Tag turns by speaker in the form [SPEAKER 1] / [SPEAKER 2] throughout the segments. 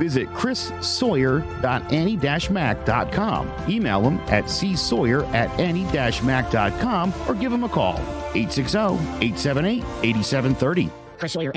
[SPEAKER 1] Visit chrissawyer.annie-mac.com. Email him at csawyer at annie-mac.com or give him a call, 860-878-8730.
[SPEAKER 2] Chris Sawyer,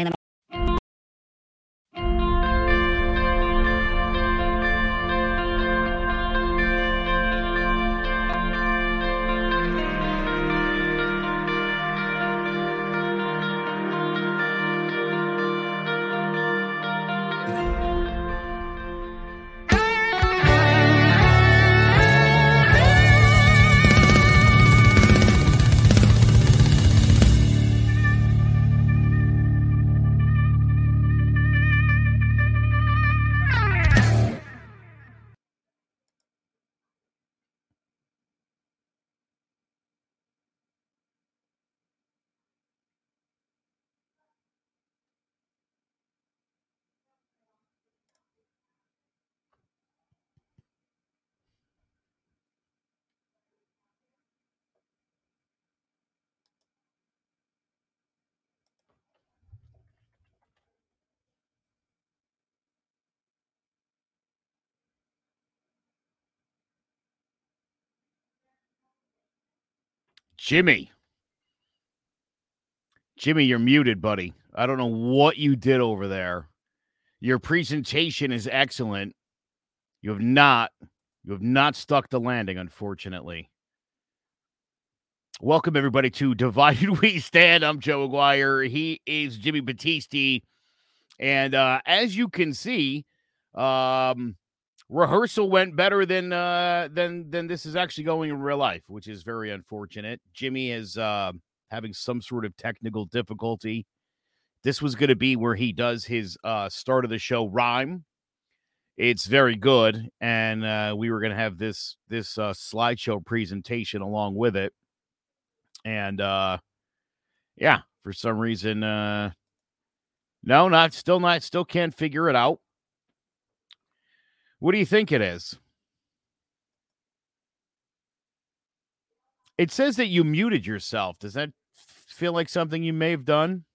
[SPEAKER 1] Jimmy. Jimmy, you're muted, buddy. I don't know what you did over there. Your presentation is excellent. You have not, you have not stuck the landing, unfortunately. Welcome everybody to Divided We Stand. I'm Joe Aguirre. He is Jimmy Battisti. And uh, as you can see, um, rehearsal went better than uh, than than this is actually going in real life, which is very unfortunate. Jimmy is uh, having some sort of technical difficulty. This was going to be where he does his uh, start of the show rhyme. It's very good, and uh, we were going to have this this uh, slideshow presentation along with it, and uh, yeah, for some reason, uh, no, not still not still can't figure it out. What do you think it is? It says that you muted yourself. Does that feel like something you may have done?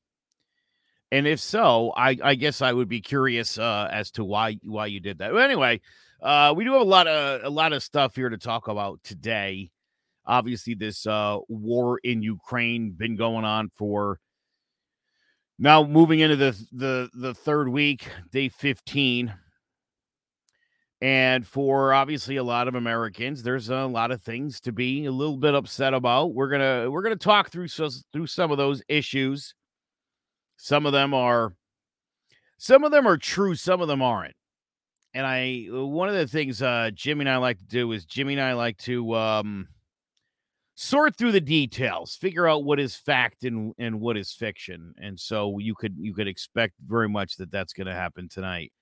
[SPEAKER 1] And if so, I, I guess I would be curious uh, as to why why you did that. But anyway, uh, we do have a lot of a lot of stuff here to talk about today. Obviously, this uh, war in Ukraine been going on for now, moving into the the the third week, day fifteen. And for obviously a lot of Americans, there's a lot of things to be a little bit upset about. We're gonna we're gonna talk through through some of those issues. Some of them are some of them are true, some of them aren't. And I one of the things uh Jimmy and I like to do is Jimmy and I like to um sort through the details, figure out what is fact and and what is fiction. And so you could you could expect very much that that's going to happen tonight.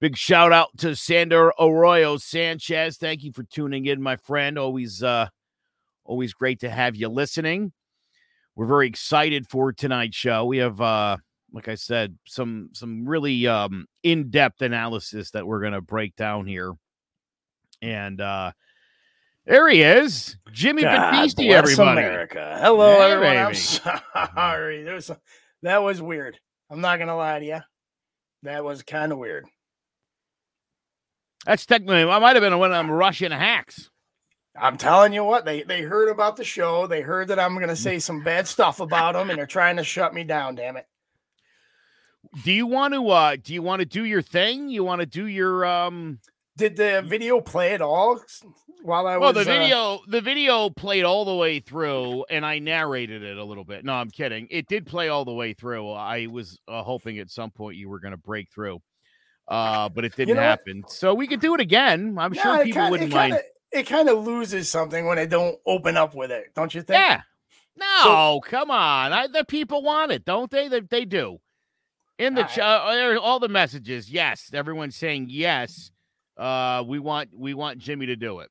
[SPEAKER 1] Big shout out to Sander Arroyo Sanchez. Thank you for tuning in, my friend. Always uh always great to have you listening. We're very excited for tonight's show. We have uh like I said, some some really um in-depth analysis that we're gonna break down here. And uh there he is, Jimmy
[SPEAKER 3] God
[SPEAKER 1] Battisti, everybody.
[SPEAKER 3] America. Hello,
[SPEAKER 1] Yeah,
[SPEAKER 3] everyone. I'm sorry. That was weird. I'm not gonna lie to you. That was kind of weird.
[SPEAKER 1] That's technically I might have been one of them Russian hacks.
[SPEAKER 3] I'm telling you what, they they heard about the show. They heard that I'm going to say some bad stuff about them, and they're trying to shut me down. Damn it!
[SPEAKER 1] Do you want to? uh Do you want to do your thing? You want to do your? um
[SPEAKER 3] Did the video play at all while I
[SPEAKER 1] well,
[SPEAKER 3] was?
[SPEAKER 1] the
[SPEAKER 3] uh,
[SPEAKER 1] video the video played all the way through, and I narrated it a little bit. No, I'm kidding. It did play all the way through. I was uh, hoping at some point you were going to break through, uh, but it didn't
[SPEAKER 3] know what?
[SPEAKER 1] happen. So we could do it again. I'm
[SPEAKER 3] yeah,
[SPEAKER 1] sure people
[SPEAKER 3] kinda-
[SPEAKER 1] wouldn't
[SPEAKER 3] it
[SPEAKER 1] mind.
[SPEAKER 3] kinda, It kind of loses something when they don't open up with it, don't you think?
[SPEAKER 1] Yeah. No, come on. I, the people want it, don't they? They, they do. In the
[SPEAKER 3] All
[SPEAKER 1] ch- uh, all the messages, yes. Everyone's saying yes. Uh, we want we want Jimmy to do it.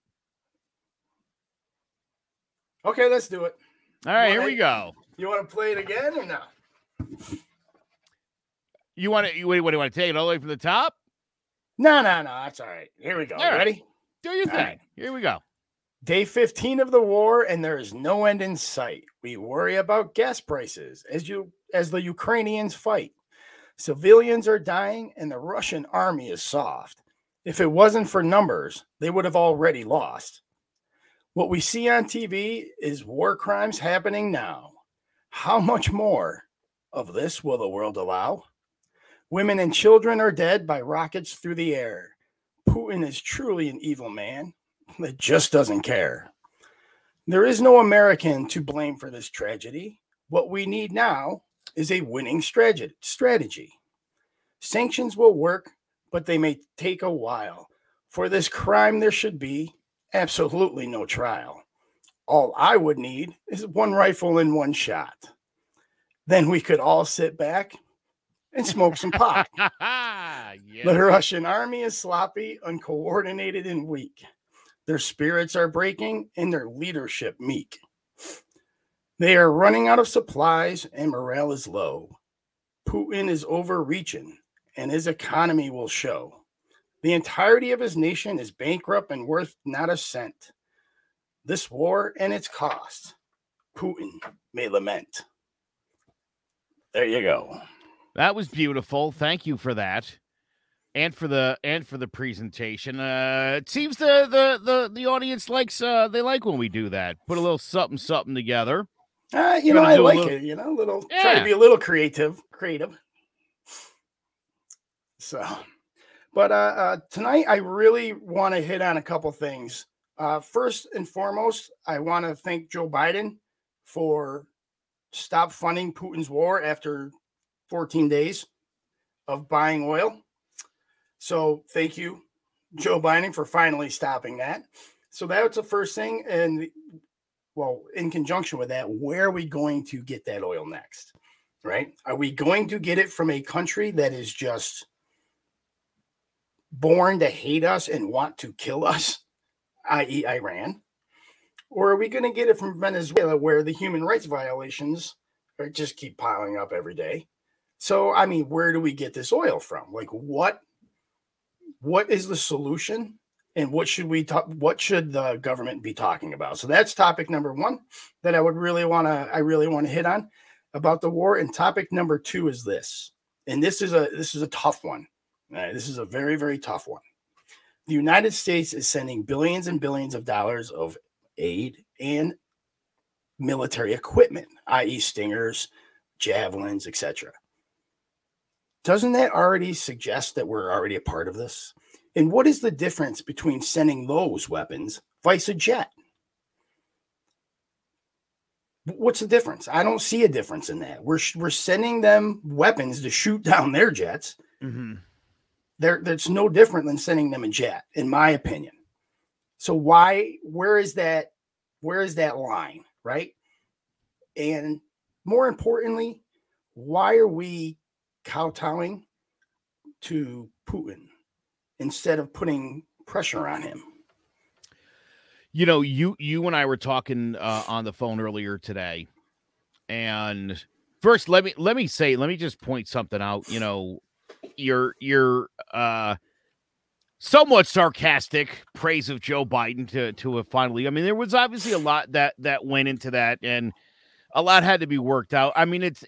[SPEAKER 3] Okay, let's do it.
[SPEAKER 1] All right, here
[SPEAKER 3] I-
[SPEAKER 1] we go.
[SPEAKER 3] You want to play it again or no?
[SPEAKER 1] You want to? You, what, do you want to take it all the way from the top?
[SPEAKER 3] No, no, no. That's all right. Here we go.
[SPEAKER 1] Right.
[SPEAKER 3] Ready?
[SPEAKER 1] Do your
[SPEAKER 3] All
[SPEAKER 1] thing.
[SPEAKER 3] right.
[SPEAKER 1] Here we go.
[SPEAKER 3] Day 15 of the war, and there is no end in sight. We worry about gas prices as you as the Ukrainians fight. Civilians are dying, and the Russian army is soft. If it wasn't for numbers, they would have already lost. What we see on TV is war crimes happening now. How much more of this will the world allow? Women and children are dead by rockets through the air. Putin is truly an evil man that just doesn't care. There is no American to blame for this tragedy. What we need now is a winning strategy. Sanctions will work, but they may take a while. For this crime, there should be absolutely no trial. All I would need is one rifle and one shot. Then we could all sit back and smoke some pot.
[SPEAKER 1] yeah.
[SPEAKER 3] The Russian army is sloppy, uncoordinated, and weak. Their spirits are breaking and their leadership meek. They are running out of supplies and morale is low. Putin is overreaching and his economy will show. The entirety of his nation is bankrupt and worth not a cent. This war and its cost, Putin may lament. There you go.
[SPEAKER 1] That was beautiful. Thank you for that. And for the and for the presentation. Uh it seems the the the, the audience likes uh they like when we do that. Put a little something something together.
[SPEAKER 3] Uh, you
[SPEAKER 1] We're
[SPEAKER 3] know, I like
[SPEAKER 1] little-
[SPEAKER 3] it. You know, a little try to be a little creative, creative. So, but uh, uh, tonight I really want to hit on a couple things. Uh, first and foremost, I want to thank Joe Biden for stop funding Putin's war after 14 days of buying oil. So, thank you, Joe Biden, for finally stopping that. So that was the first thing, and well, in conjunction with that, where are we going to get that oil next? Right? Are we going to get it from a country that is just born to hate us and want to kill us, i.e., Iran? Or are we going to get it from Venezuela where the human rights violations just keep piling up every day? So, I mean, where do we get this oil from? Like, what? What is the solution? and what should we talk what should the government be talking about so that's topic number one that i would really want to i really want to hit on about the war and topic number two is this and this is a this is a tough one right, this is a very very tough one the united states is sending billions and billions of dollars of aid and military equipment i.e stingers javelins etc doesn't that already suggest that we're already a part of this and what is the difference between sending those weapons vice a jet? What's the difference? I don't see a difference in that. We're we're sending them weapons to shoot down their jets.
[SPEAKER 1] Mm-hmm.
[SPEAKER 3] There, that's no different than sending them a jet, in my opinion. So why? Where is that? Where is that line? Right? And more importantly, why are we kowtowing to Putin? instead of putting pressure on him.
[SPEAKER 1] You know, you you and I were talking uh, on the phone earlier today, and first let me let me say let me just point something out. You know, your your uh, somewhat sarcastic praise of Joe Biden to to have finally. I mean, there was obviously a lot that that went into that, and a lot had to be worked out. I mean, it's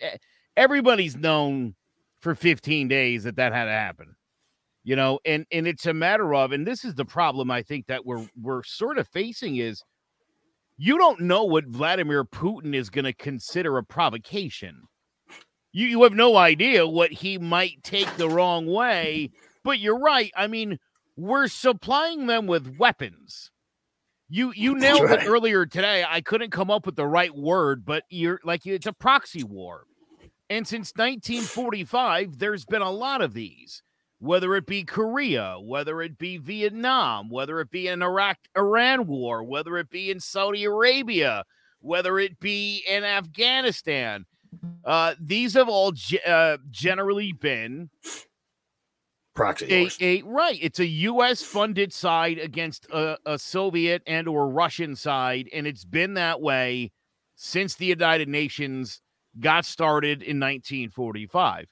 [SPEAKER 1] everybody's known for 15 days that that had to happen you know and and it's a matter of and this is the problem i think that we're we're sort of facing is you don't know what Vladimir Putin is going to consider a provocation. You, you have no idea what he might take the wrong way. But you're right. I mean, we're supplying them with weapons. You you nailed right. it earlier today. I couldn't come up with the right word, but you're like it's a proxy war. And since 1945, there's been a lot of these, whether it be Korea, whether it be Vietnam, whether it be an Iraq Iran war, whether it be in Saudi Arabia, whether it be in Afghanistan. Uh, these have all ge- uh, generally been
[SPEAKER 3] proxy
[SPEAKER 1] a, a, right it's a us funded side against a, a soviet and or russian side and it's been that way since the united nations got started in 1945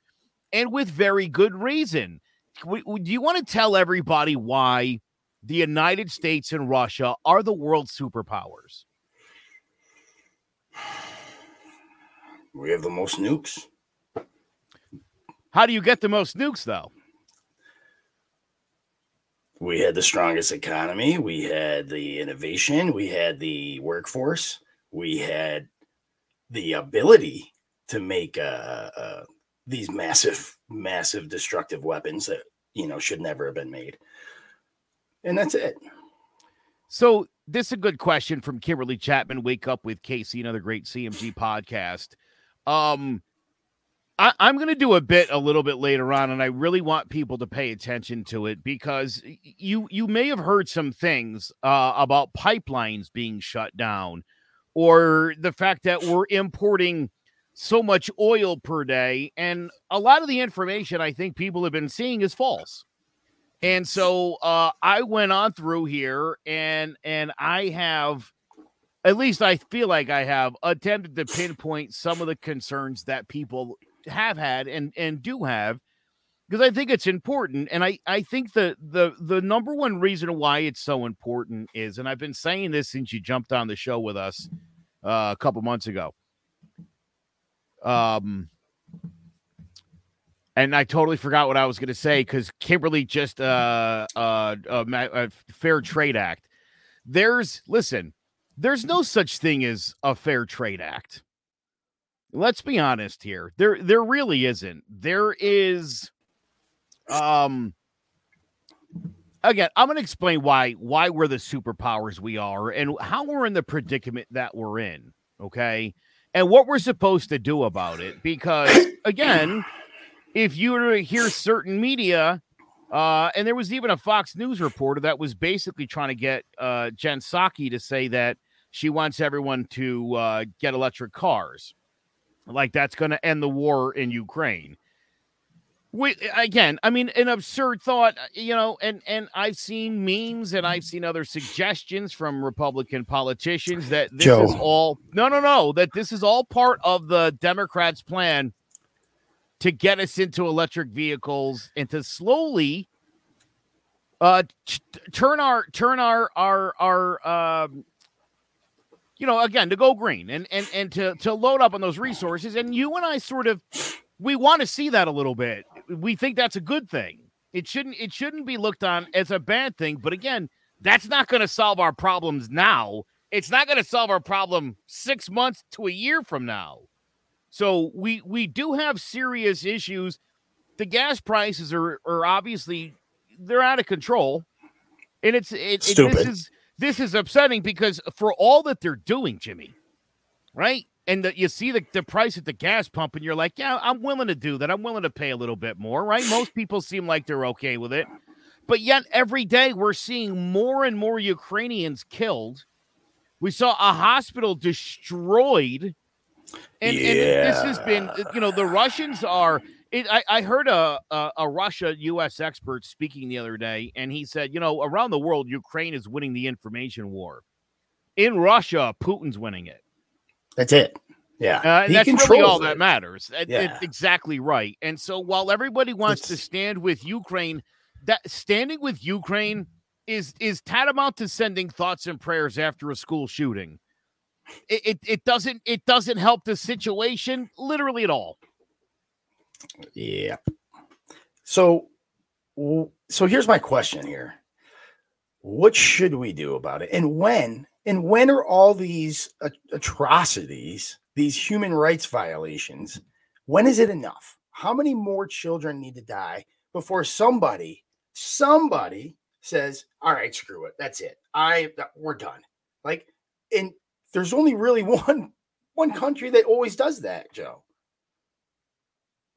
[SPEAKER 1] and with very good reason. Do you want to tell everybody why the united states and russia are the world superpowers?
[SPEAKER 3] We have the most nukes.
[SPEAKER 1] How do you get the most nukes though?
[SPEAKER 3] We had the strongest economy, we had the innovation, we had the workforce, we had the ability to make uh, uh, these massive, massive destructive weapons that you know should never have been made, and that's it.
[SPEAKER 1] So this is a good question from Kimberly Chapman. Wake up with Casey, another great CMG podcast. Um, I, am going to do a bit a little bit later on, and I really want people to pay attention to it because you you may have heard some things uh, about pipelines being shut down, or the fact that we're importing so much oil per day, and a lot of the information I think people have been seeing is false. And so uh, I went on through here, and and I have at least I feel like I have attempted to pinpoint some of the concerns that people have had and and do have because I think it's important, and I I think the the the number one reason why it's so important is, and I've been saying this since you jumped on the show with us uh, a couple months ago. Um, and I totally forgot what I was going to say because Kimberly just uh, uh, uh, uh, Fair Trade Act. There's listen, there's no such thing as a Fair Trade Act let's be honest here. There there really isn't. There is um again, I'm going to explain why why we're the superpowers we are and how we're in the predicament that we're in, okay? And what we're supposed to do about it because again, if you were to hear certain media uh, and there was even a Fox News reporter that was basically trying to get uh, Jen Psaki to say that she wants everyone to uh, get electric cars like that's going to end the war in Ukraine. We, again, I mean, an absurd thought, uh, you know, and and I've seen memes and I've seen other suggestions from Republican politicians that this Joe. is all no, no, no, that this is all part of the Democrats' plan to get us into electric vehicles and to slowly uh t- turn our turn our our our um you know, again, to go green and and and to to load up on those resources. And you and I sort of we want to see that a little bit. We think that's a good thing. It shouldn't it shouldn't be looked on as a bad thing. But again, that's not going to solve our problems now. It's not going to solve our problem six months to a year from now. So we we do have serious issues. The gas prices are are obviously they're out of control, and it's it, it this is this is upsetting because for all that they're doing, Jimmy, right? And the, you see the, the price at the gas pump, and you're like, yeah, I'm willing to do that. I'm willing to pay a little bit more, right? Most people seem like they're okay with it. But yet, every day we're seeing more and more Ukrainians killed. We saw a hospital destroyed. And, yeah. and this has been, uh, you know, the Russians are it, I, I, heard a, a, a Russia U.S. expert speaking the other day, and he said, you know, around the world, Ukraine is winning the information war. In Russia, Putin's winning it.
[SPEAKER 3] That's it. Yeah, uh,
[SPEAKER 1] that's really all it. that matters. Yeah. It's exactly right. And so, while everybody wants it's... to stand with Ukraine, that standing with Ukraine is is tantamount to sending thoughts and prayers after a school shooting. It, it, it doesn't it doesn't help the situation literally at all.
[SPEAKER 3] Yeah. So, so here's my question here. What should we do about it? And when And when are all these atrocities, these human rights violations, when is it enough? How many more children need to die before somebody, somebody says, "All right, screw it, that's it. I we're done." Like, and there's only really one one country that always does that, Joe.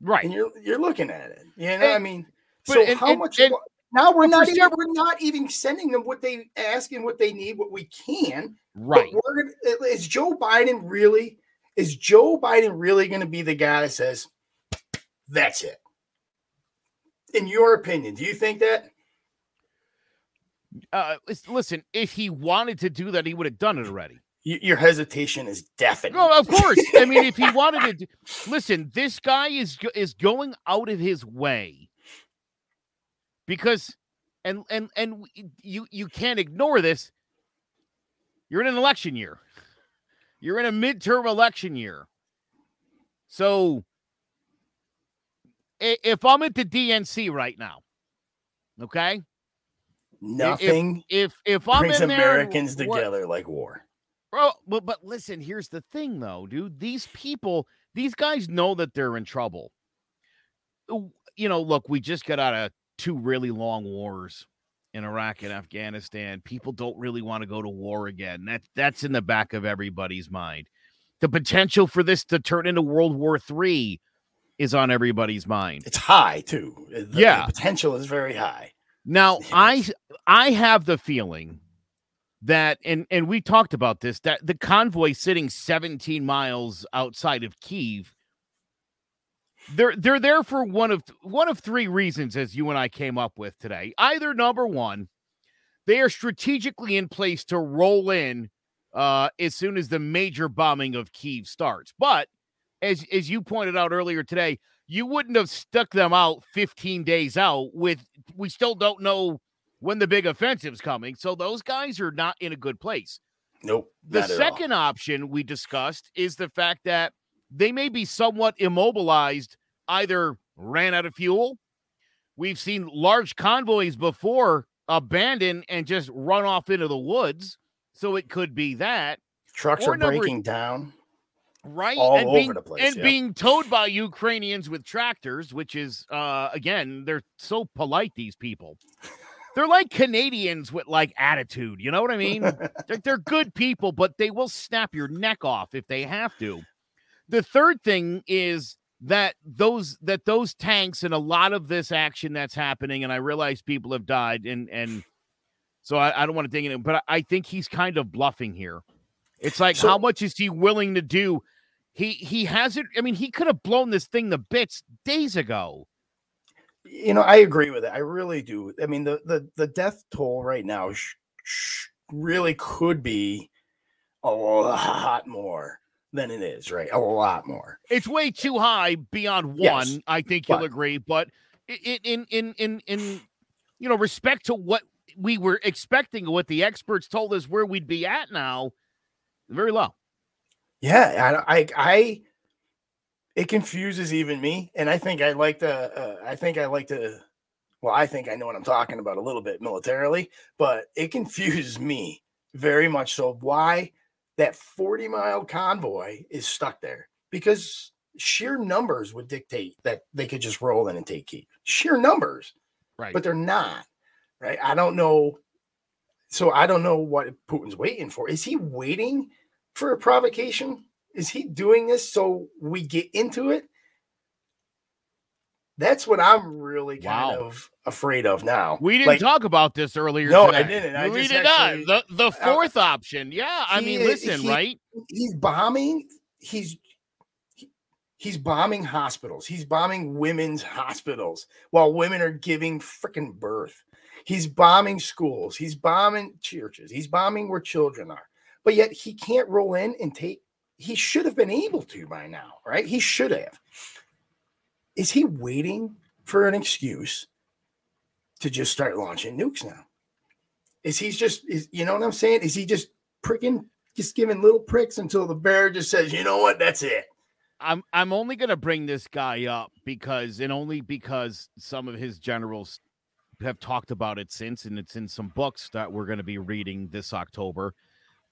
[SPEAKER 1] Right.
[SPEAKER 3] And you're you're looking at it. You know, and, I mean, so
[SPEAKER 1] and,
[SPEAKER 3] how
[SPEAKER 1] and,
[SPEAKER 3] much
[SPEAKER 1] and,
[SPEAKER 3] now we're not even, we're not even sending them what they ask and what they need, what we can.
[SPEAKER 1] Right.
[SPEAKER 3] We're gonna, is Joe Biden really is Joe Biden really going to be the guy that says that's it? In your opinion, do you think that?
[SPEAKER 1] Uh, listen, if he wanted to do that, he would have done it already.
[SPEAKER 3] Your hesitation is definite.
[SPEAKER 1] No, of course. I mean, if he wanted to, listen, this guy is is going out of his way because and and and you you can't ignore this. You're in an election year. You're in a midterm election year. So if I'm at the DNC right now, okay?
[SPEAKER 3] Nothing
[SPEAKER 1] if if, if I'm
[SPEAKER 3] brings
[SPEAKER 1] in
[SPEAKER 3] Americans
[SPEAKER 1] there,
[SPEAKER 3] together
[SPEAKER 1] what,
[SPEAKER 3] like war.
[SPEAKER 1] Bro, but but listen, here's the thing though, dude. These people, these guys know that they're in trouble. You know, look, we just got out of two really long wars in Iraq and Afghanistan. People don't really want to go to war again. That that's in the back of everybody's mind. The potential for this to turn into World War III is on everybody's mind.
[SPEAKER 3] It's high too. The,
[SPEAKER 1] yeah,
[SPEAKER 3] the potential is very high.
[SPEAKER 1] Now, I I have the feeling that and and we talked about this that the convoy sitting 17 miles outside of Kiev they're they're there for one of one of three reasons as you and I came up with today. Either number 1, they are strategically in place to roll in uh as soon as the major bombing of Kiev starts. But as as you pointed out earlier today, you wouldn't have stuck them out 15 days out with we still don't know when the big offensive's coming. So those guys are not in a good place.
[SPEAKER 3] Nope.
[SPEAKER 1] The second option we discussed is the fact that they may be somewhat immobilized, either ran out of fuel. We've seen large convoys before abandon and just run off into the woods. So it could be that.
[SPEAKER 3] Trucks or are breaking down.
[SPEAKER 1] Right.
[SPEAKER 3] All
[SPEAKER 1] and
[SPEAKER 3] over
[SPEAKER 1] being,
[SPEAKER 3] the place.
[SPEAKER 1] And
[SPEAKER 3] yeah.
[SPEAKER 1] being towed by Ukrainians with tractors, which is uh again, they're so polite, these people. They're like Canadians with like attitude. You know what I mean? they're, they're good people, but they will snap your neck off if they have to. The third thing is that those that those tanks and a lot of this action that's happening, and I realize people have died, and and so I, I don't want to dig in it, but I, I think he's kind of bluffing here. It's like so, how much is he willing to do? He he hasn't. I mean, he could have blown this thing to bits days ago.
[SPEAKER 3] You know, I agree with it. I really do. I mean, the the the death toll right now sh- sh- really could be a lot more than it is, right? A lot more.
[SPEAKER 1] It's way too high beyond one. Yes, I think you'll but, agree, but in in in in you know respect to what we were expecting, what the experts told us where we'd be at now, very low.
[SPEAKER 3] Yeah, I, I, I it confuses even me, and I think I like to. Uh, I think I like to. Well, I think I know what I'm talking about a little bit militarily, but it confuses me very much. So why that 40 mile convoy is stuck there? Because sheer numbers would dictate that they could just roll in and take Kiev. Sheer numbers,
[SPEAKER 1] right?
[SPEAKER 3] But they're not, right? I don't know. So I don't know what Putin's waiting for. Is he waiting for a provocation? Is he doing this so we get into it? That's what I'm really kind wow. of afraid of now.
[SPEAKER 1] We didn't like, talk about this earlier.
[SPEAKER 3] No,
[SPEAKER 1] today.
[SPEAKER 3] I didn't. I
[SPEAKER 1] we
[SPEAKER 3] did
[SPEAKER 1] actually, not. The the fourth uh, option. Yeah, I mean, listen,
[SPEAKER 3] he,
[SPEAKER 1] right?
[SPEAKER 3] He's bombing. He's he's bombing hospitals. He's bombing women's hospitals while women are giving freaking birth. He's bombing schools. He's bombing churches. He's bombing where children are but yet he can't roll in and take. He should have been able to by now, right? He should have. Is he waiting for an excuse to just start launching nukes now? Is he just, is, you know what I'm saying? Is he just pricking, just giving little pricks until the bear just says, you know what, that's it?
[SPEAKER 1] I'm I'm only gonna bring this guy up because and only because some of his generals have talked about it since, and it's in some books that we're to be reading this October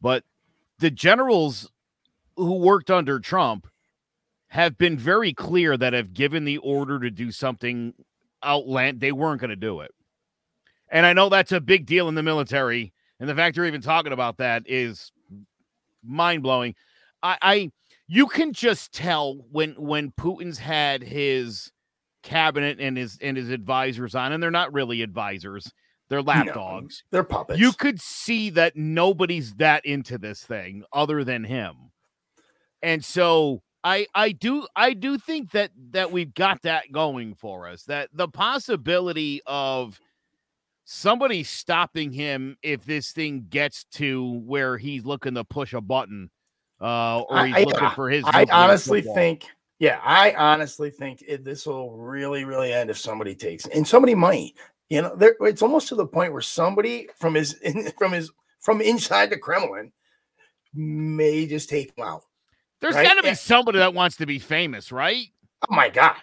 [SPEAKER 1] But the generals who worked under Trump have been very clear that have given the order to do something outland, they weren't going to do it. And I know that's a big deal in the military. And the fact you're even talking about that is mind blowing. I, I you can just tell when when Putin's had his cabinet and his and his advisors on, and they're not really advisors, they're lapdogs.
[SPEAKER 3] No, they're puppets.
[SPEAKER 1] You could see that nobody's that into this thing other than him. And so I I do I do think that that we've got that going for us. That the possibility of somebody stopping him if this thing gets to where he's looking to push a button uh or he's
[SPEAKER 3] I,
[SPEAKER 1] looking
[SPEAKER 3] I,
[SPEAKER 1] for his
[SPEAKER 3] I honestly
[SPEAKER 1] football.
[SPEAKER 3] think, yeah, I honestly think it, this will really, really end if somebody takes and somebody might. You know, there it's almost to the point where somebody from his in, from his from inside the Kremlin may just take him out.
[SPEAKER 1] There's
[SPEAKER 3] right?
[SPEAKER 1] got to be somebody that wants to be famous, right?
[SPEAKER 3] Oh my god.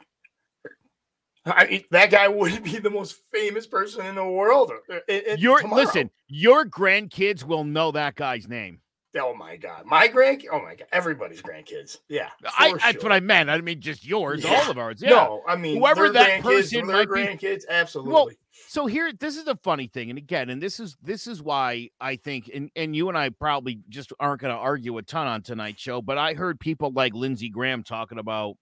[SPEAKER 3] I, that guy would be the most famous person in the world. uh, uh, uh,
[SPEAKER 1] Your
[SPEAKER 3] tomorrow.
[SPEAKER 1] listen, your grandkids will know that guy's name.
[SPEAKER 3] Oh my god, my grand. Oh my god, everybody's grandkids. Yeah,
[SPEAKER 1] I,
[SPEAKER 3] for
[SPEAKER 1] that's
[SPEAKER 3] sure.
[SPEAKER 1] what I meant. I didn't mean just yours,
[SPEAKER 3] Yeah.
[SPEAKER 1] all of ours. Yeah.
[SPEAKER 3] No, I mean
[SPEAKER 1] Whoever that person might be-
[SPEAKER 3] grandkids, absolutely.
[SPEAKER 1] so here this is the funny thing and again and this is this is why i think and, and you and i probably just aren't going to argue a ton on tonight's show but i heard people like lindsey graham talking about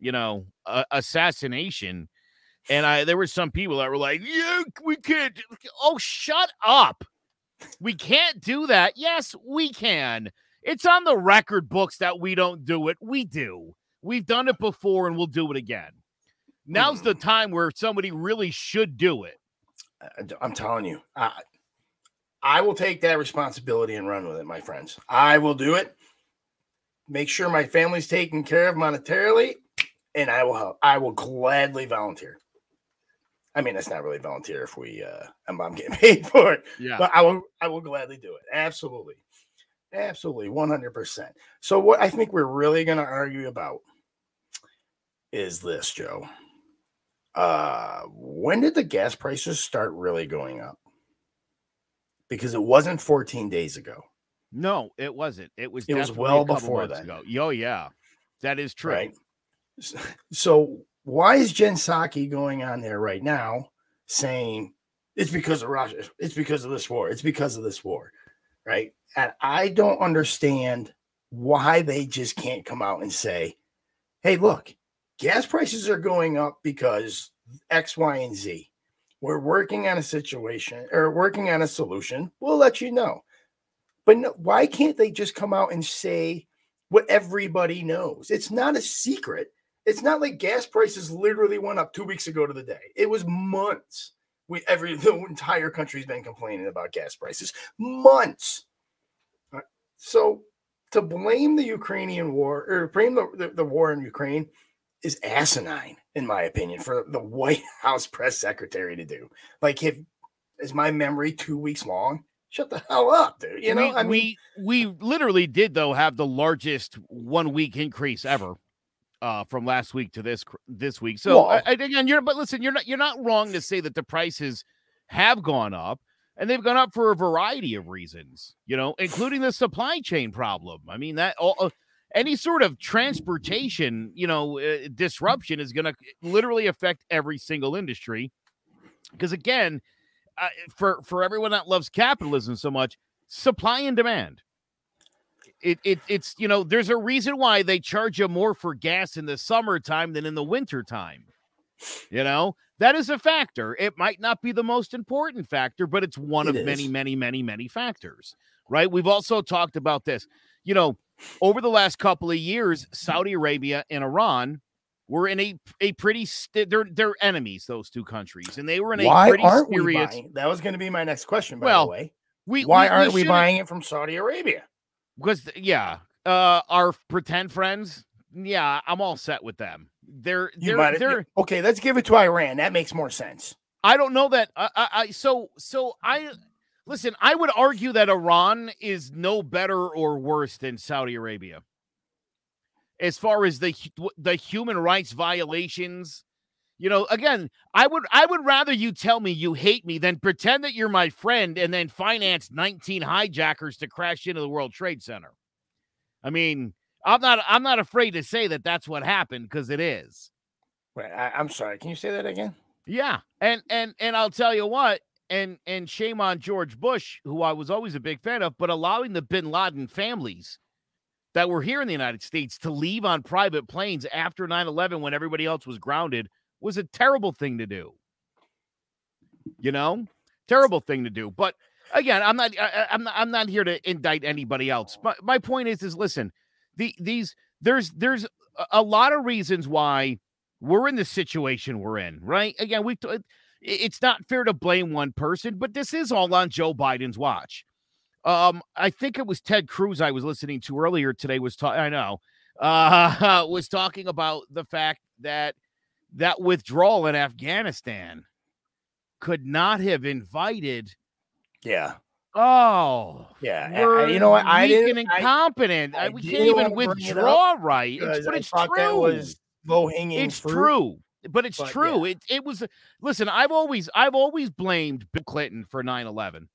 [SPEAKER 1] you know uh, assassination and i there were some people that were like yeah we can't oh shut up we can't do that yes we can it's on the record books that we don't do it we do we've done it before and we'll do it again now's the mm. time where somebody really should do it uh,
[SPEAKER 3] I- I'm telling you, I, I will take that responsibility and run with it, my friends. I will do it. Make sure my family's taken care of monetarily, and I will help. I will gladly volunteer. I mean, it's not really volunteer if we uh, I'm, I'm getting paid for it,
[SPEAKER 1] yeah
[SPEAKER 3] but I will. I will gladly do it. Absolutely, absolutely, 100. percent So, what I think we're really going to argue about is this, Joe. Uh, when did the gas prices start really going up? Because it wasn't 14 days ago,
[SPEAKER 1] No, it wasn't. It was.
[SPEAKER 3] It was well before that.
[SPEAKER 1] Ago. Oh yeah, that is true.
[SPEAKER 3] right? So, why is Jen Psaki going on there right now saying it's because of Russia? It's because of this war. It's because of this war, right? And I don't understand why they just can't come out and say, hey, look, gas prices are going up because X, Y, and Z. We're working on a situation or working on a solution. We'll let you know. But no, why can't they just come out and say what everybody knows? It's not a secret. It's not like gas prices literally went up two weeks ago to the day. It was months. We every the entire country's been complaining about gas prices. Months. Uh, So to blame the Ukrainian war or blame the, the, the war in Ukraine is asinine, in my opinion, for the White House press secretary to do. Like, if is my memory two weeks long? Shut the hell up, dude. You know,
[SPEAKER 1] we,
[SPEAKER 3] I mean,
[SPEAKER 1] we we literally did though have the largest one week increase ever uh from last week to this this week. So
[SPEAKER 3] Well-
[SPEAKER 1] I, I- again, you're but listen, you're not you're not wrong to say that the prices have gone up and they've gone up for a variety of reasons, you know, including the supply chain problem. I mean that all uh, any sort of transportation, you know, uh, disruption is going to literally affect every single industry. Because again, uh, for for everyone that loves capitalism so much, supply and demand. It, it it's you know there's a reason why they charge you more for gas in the summertime than in the wintertime. You know that is a factor. It might not be the most important factor, but it's one
[SPEAKER 3] It
[SPEAKER 1] of many,
[SPEAKER 3] is.
[SPEAKER 1] many, many, many factors. Right? We've also talked about this. You know, over the last couple of years, Saudi Arabia and Iran were in a a pretty st- they're they're enemies those two countries, and they were in a
[SPEAKER 3] why
[SPEAKER 1] pretty
[SPEAKER 3] aren't we buying? That was going to be my next question. By
[SPEAKER 1] Well,
[SPEAKER 3] the way,
[SPEAKER 1] we
[SPEAKER 3] why aren't we,
[SPEAKER 1] should've-
[SPEAKER 3] buying it from Saudi Arabia?
[SPEAKER 1] Because yeah uh our pretend friends yeah i'm all set with them they're
[SPEAKER 3] You
[SPEAKER 1] they're, they're
[SPEAKER 3] okay. Let's give it to Iran. That makes more sense.
[SPEAKER 1] i don't know that I, I i so so i listen i would argue that iran is no better or worse than saudi arabia as far as the the human rights violations you know, again, I would I would rather you tell me you hate me than pretend that you're my friend and then finance 19 hijackers to crash into the World Trade Center. I mean, I'm not I'm not afraid to say that that's what happened because it is.
[SPEAKER 3] Wait, I, I'm sorry. Can you say that again?
[SPEAKER 1] Yeah, and and and I'll tell you what, and and shame on George Bush, who I was always a big fan of, but allowing the Bin Laden families that were here in the United States to leave on private planes after 9/11 when everybody else was grounded was a terrible thing to do. You know, terrible thing to do. But again, I'm not I, I'm not I'm not here to indict anybody else. But my point is is listen, the these there's there's a lot of reasons why we're in the situation we're in, right? Again, we it's not fair to blame one person, but this is all on Joe Biden's watch. Um, I think it was Ted Cruz I was listening to earlier today was talking. I know, uh, was talking about the fact that that withdrawal in Afghanistan could not have invited.
[SPEAKER 3] Yeah.
[SPEAKER 1] Oh,
[SPEAKER 3] yeah. I, you know what? I didn't.
[SPEAKER 1] incompetent. I, I we can't even withdraw right. It's, but it's true. That
[SPEAKER 3] was low hanging.
[SPEAKER 1] It's
[SPEAKER 3] fruit.
[SPEAKER 1] true. But it's but, true. Yeah. It it was. Listen, I've always I've always blamed Bill Clinton for 9-11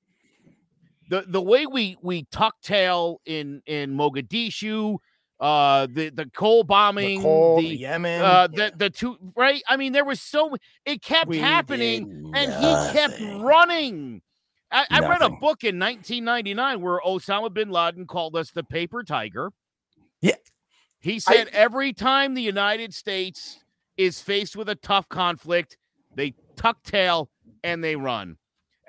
[SPEAKER 1] the the way we we tuck tail in in Mogadishu, uh, the the Cole bombing,
[SPEAKER 3] the, Cole, the, Yemen,
[SPEAKER 1] uh, the the two right. I mean, there was so it kept we happening, and he kept running. I, I, read a book in 1999 where Osama bin Laden called us the paper tiger.
[SPEAKER 3] Yeah,
[SPEAKER 1] he said I, every time the United States is faced with a tough conflict, they tuck tail and they run.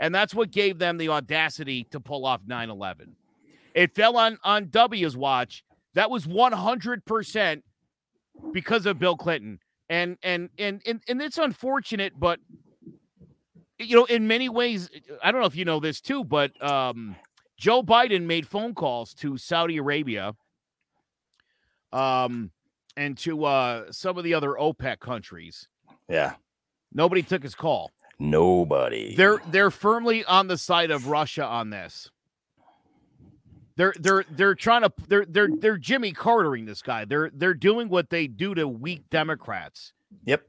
[SPEAKER 1] And that's what gave them the audacity to pull off 9 11. It fell on, on W's watch. That was 100% because of Bill Clinton. And, and, and, and, and it's unfortunate, but, you know, in many ways, I don't know if you know this too, but um, Joe Biden made phone calls to Saudi Arabia um, and to uh, some of the other OPEC countries.
[SPEAKER 3] Yeah.
[SPEAKER 1] Nobody took his call.
[SPEAKER 3] Nobody.
[SPEAKER 1] They're they're firmly on the side of Russia on this. They're they're they're trying to they're they're they're Jimmy Cartering this guy. They're they're doing what they do to weak Democrats.
[SPEAKER 3] Yep.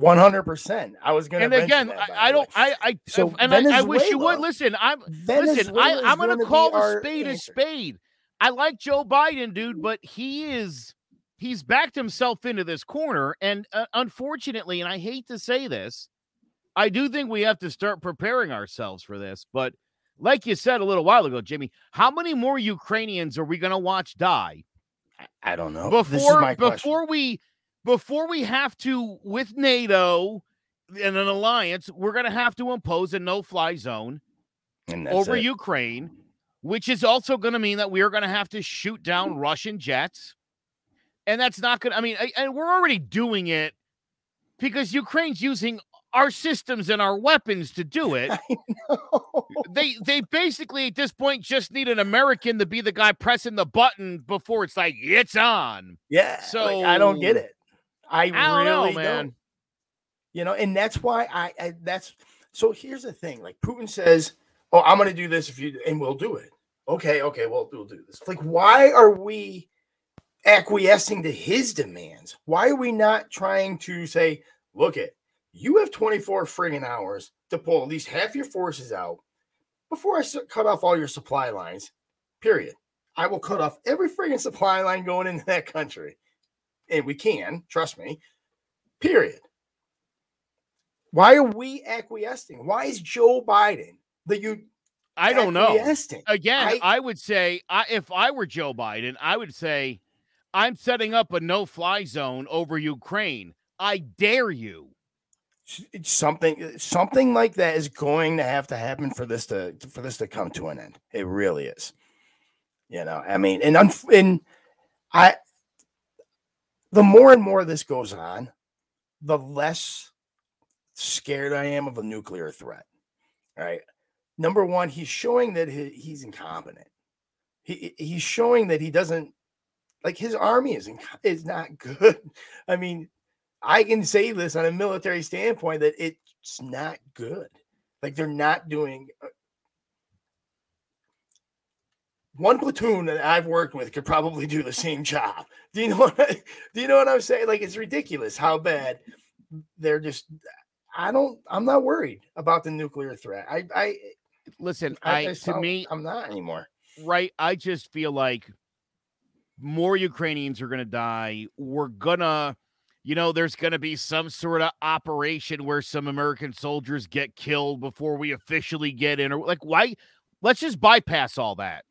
[SPEAKER 3] One hundred percent. I was going
[SPEAKER 1] to. And again, that, I, I don't. I I so and I, I, wish you would listen. I'm Venezuela listen. I, I'm going to call a spade a spade. I like Joe Biden, dude, but he is he's backed himself into this corner, and uh, unfortunately, and I hate to say this, I do think we have to start preparing ourselves for this. But like you said a little while ago, Jimmy, how many more Ukrainians are we going to watch die?
[SPEAKER 3] I don't know.
[SPEAKER 1] Before before we before we have to with NATO and an alliance, we're going to have to impose a no-fly zone over it. Ukraine, which is also going to mean that we are going to have to shoot down Russian jets. And that's not going to I mean, and we're already doing it because Ukraine's using our systems and our weapons to do it. They they basically at this point just need an American to be the guy pressing the button before it's like it's on.
[SPEAKER 3] Yeah. So like, I don't get it. I,
[SPEAKER 1] I
[SPEAKER 3] don't
[SPEAKER 1] really know, man. Don't.
[SPEAKER 3] You know, and that's why I, I that's so here's the thing. Like Putin says, "Oh, I'm going to do this if you and we'll do it." Okay, okay, well, we'll do this. Like why are we acquiescing to his demands? Why are we not trying to say, "Look it, you have 24 friggin' hours to pull at least half your forces out before I cut off all your supply lines. Period. I will cut off every friggin' supply line going into that country. And we can, trust me. Period. Why are we acquiescing? Why is Joe Biden that you
[SPEAKER 1] I don't know. Again, I, I would say I, if I were Joe Biden, I would say I'm setting up a no-fly zone over Ukraine. I dare you
[SPEAKER 3] something uh, something like that is going to have to happen for this to for this to come to an end. It really is. You know, I mean, and and I the more and more this goes on, the less scared I am of a nuclear threat. Right? Number one, he's showing that he, he's incompetent. He he's showing that he doesn't like his army is is not good. I mean, I can say this on a military standpoint that it's not good. Like they're not doing uh one platoon that I've worked with could probably do the same job. Do you know what I, do you know what I'm saying? Like it's ridiculous how bad they're just I don't I'm not worried about the nuclear threat. I I
[SPEAKER 1] listen, I, I to me,
[SPEAKER 3] I'm not anymore.
[SPEAKER 1] right? I just feel like more Ukrainians are going to die. We're gonna, you know, there's going to be some sort of operation where some American soldiers get killed before we officially get in. Or like, why? Let's just bypass all that.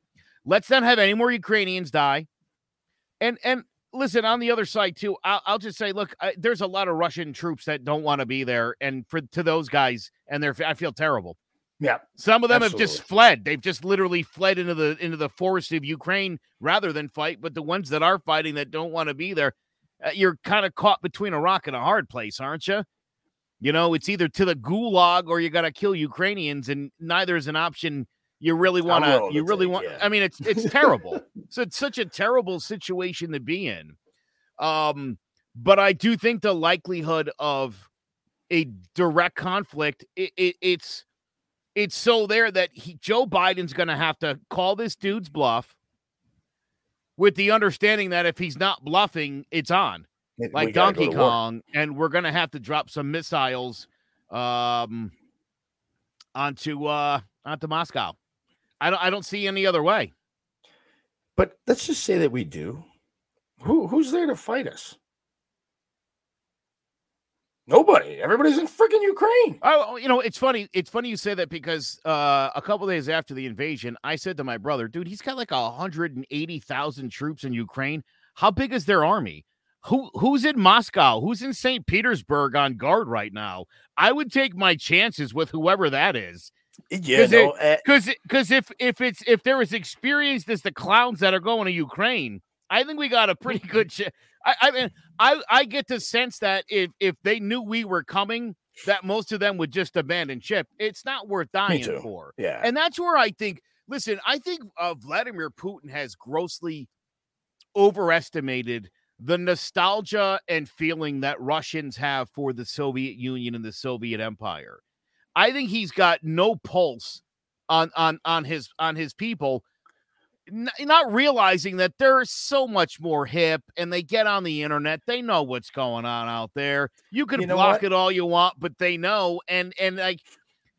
[SPEAKER 1] Let's not have any more Ukrainians die. And and listen, on the other side too, I'll, I'll just say, look, I, there's a lot of Russian troops that don't want to be there, and for to those guys, and they're I feel terrible.
[SPEAKER 3] Yeah.
[SPEAKER 1] Some of them have just fled. They've just literally fled into the into the forest of Ukraine rather than fight. But the ones that are fighting that don't want to be there, uh, you're kind of caught between a rock and a hard place, aren't you? You know, it's either to the gulag or you got to kill Ukrainians, and neither is an option. You really want to. You really want.
[SPEAKER 3] yeah.
[SPEAKER 1] I mean, it's it's terrible. so it's such a terrible situation to be in. Um, but I do think the likelihood of a direct conflict, it, it, it's it's so there that he, Joe Biden's going to have to call this dude's bluff with the understanding that if he's not bluffing, it's on like
[SPEAKER 3] go
[SPEAKER 1] Donkey
[SPEAKER 3] war.
[SPEAKER 1] Kong, and we're going to have to drop some missiles um, onto uh, onto Moscow. I don't I don't see any other way.
[SPEAKER 3] But let's just say that we do. Who who's there to fight us? Nobody. Everybody's in freaking Ukraine.
[SPEAKER 1] Oh, you know, it's funny. It's funny you say that because uh, a couple days after the invasion, I said to my brother, "Dude, he's got like hundred and eighty thousand troops in Ukraine. How big is their army? Who who's in Moscow? Who's in St. Petersburg on guard right now? I would take my chances with whoever that is,
[SPEAKER 3] Yeah,
[SPEAKER 1] 'Cause
[SPEAKER 3] no, eh,
[SPEAKER 1] because because if if it's if they're as experienced as the clowns that are going to Ukraine, I think we got a pretty good chance. I, I mean, I I get the sense that if if they knew we were coming, that most of them would just abandon ship. It's not worth dying for.
[SPEAKER 3] yeah.
[SPEAKER 1] And that's where I think, listen, I think uh, Vladimir Putin has grossly overestimated the nostalgia and feeling that Russians have for the Soviet Union and the Soviet Empire. I think he's got no pulse on on on his on his people not realizing that they're so much more hip and they get on the internet they know what's going on out there. You can
[SPEAKER 3] You know
[SPEAKER 1] block
[SPEAKER 3] what?
[SPEAKER 1] it all you want but they know and and like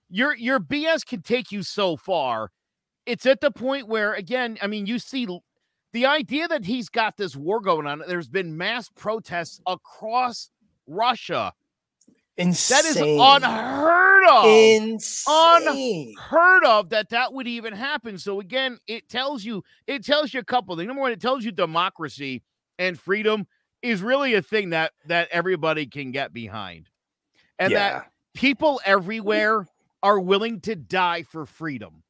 [SPEAKER 1] your your bs can take you so far. It's at the point where again i mean you see the idea that he's got this war going on there's been mass protests across russia
[SPEAKER 3] Insane.
[SPEAKER 1] that is unheard of
[SPEAKER 3] Insane.
[SPEAKER 1] heard of that that would even happen. So again, it tells you it tells you a couple things. Number one, it tells you democracy and freedom is really a thing that that everybody can get behind, and that people everywhere are willing to die for freedom.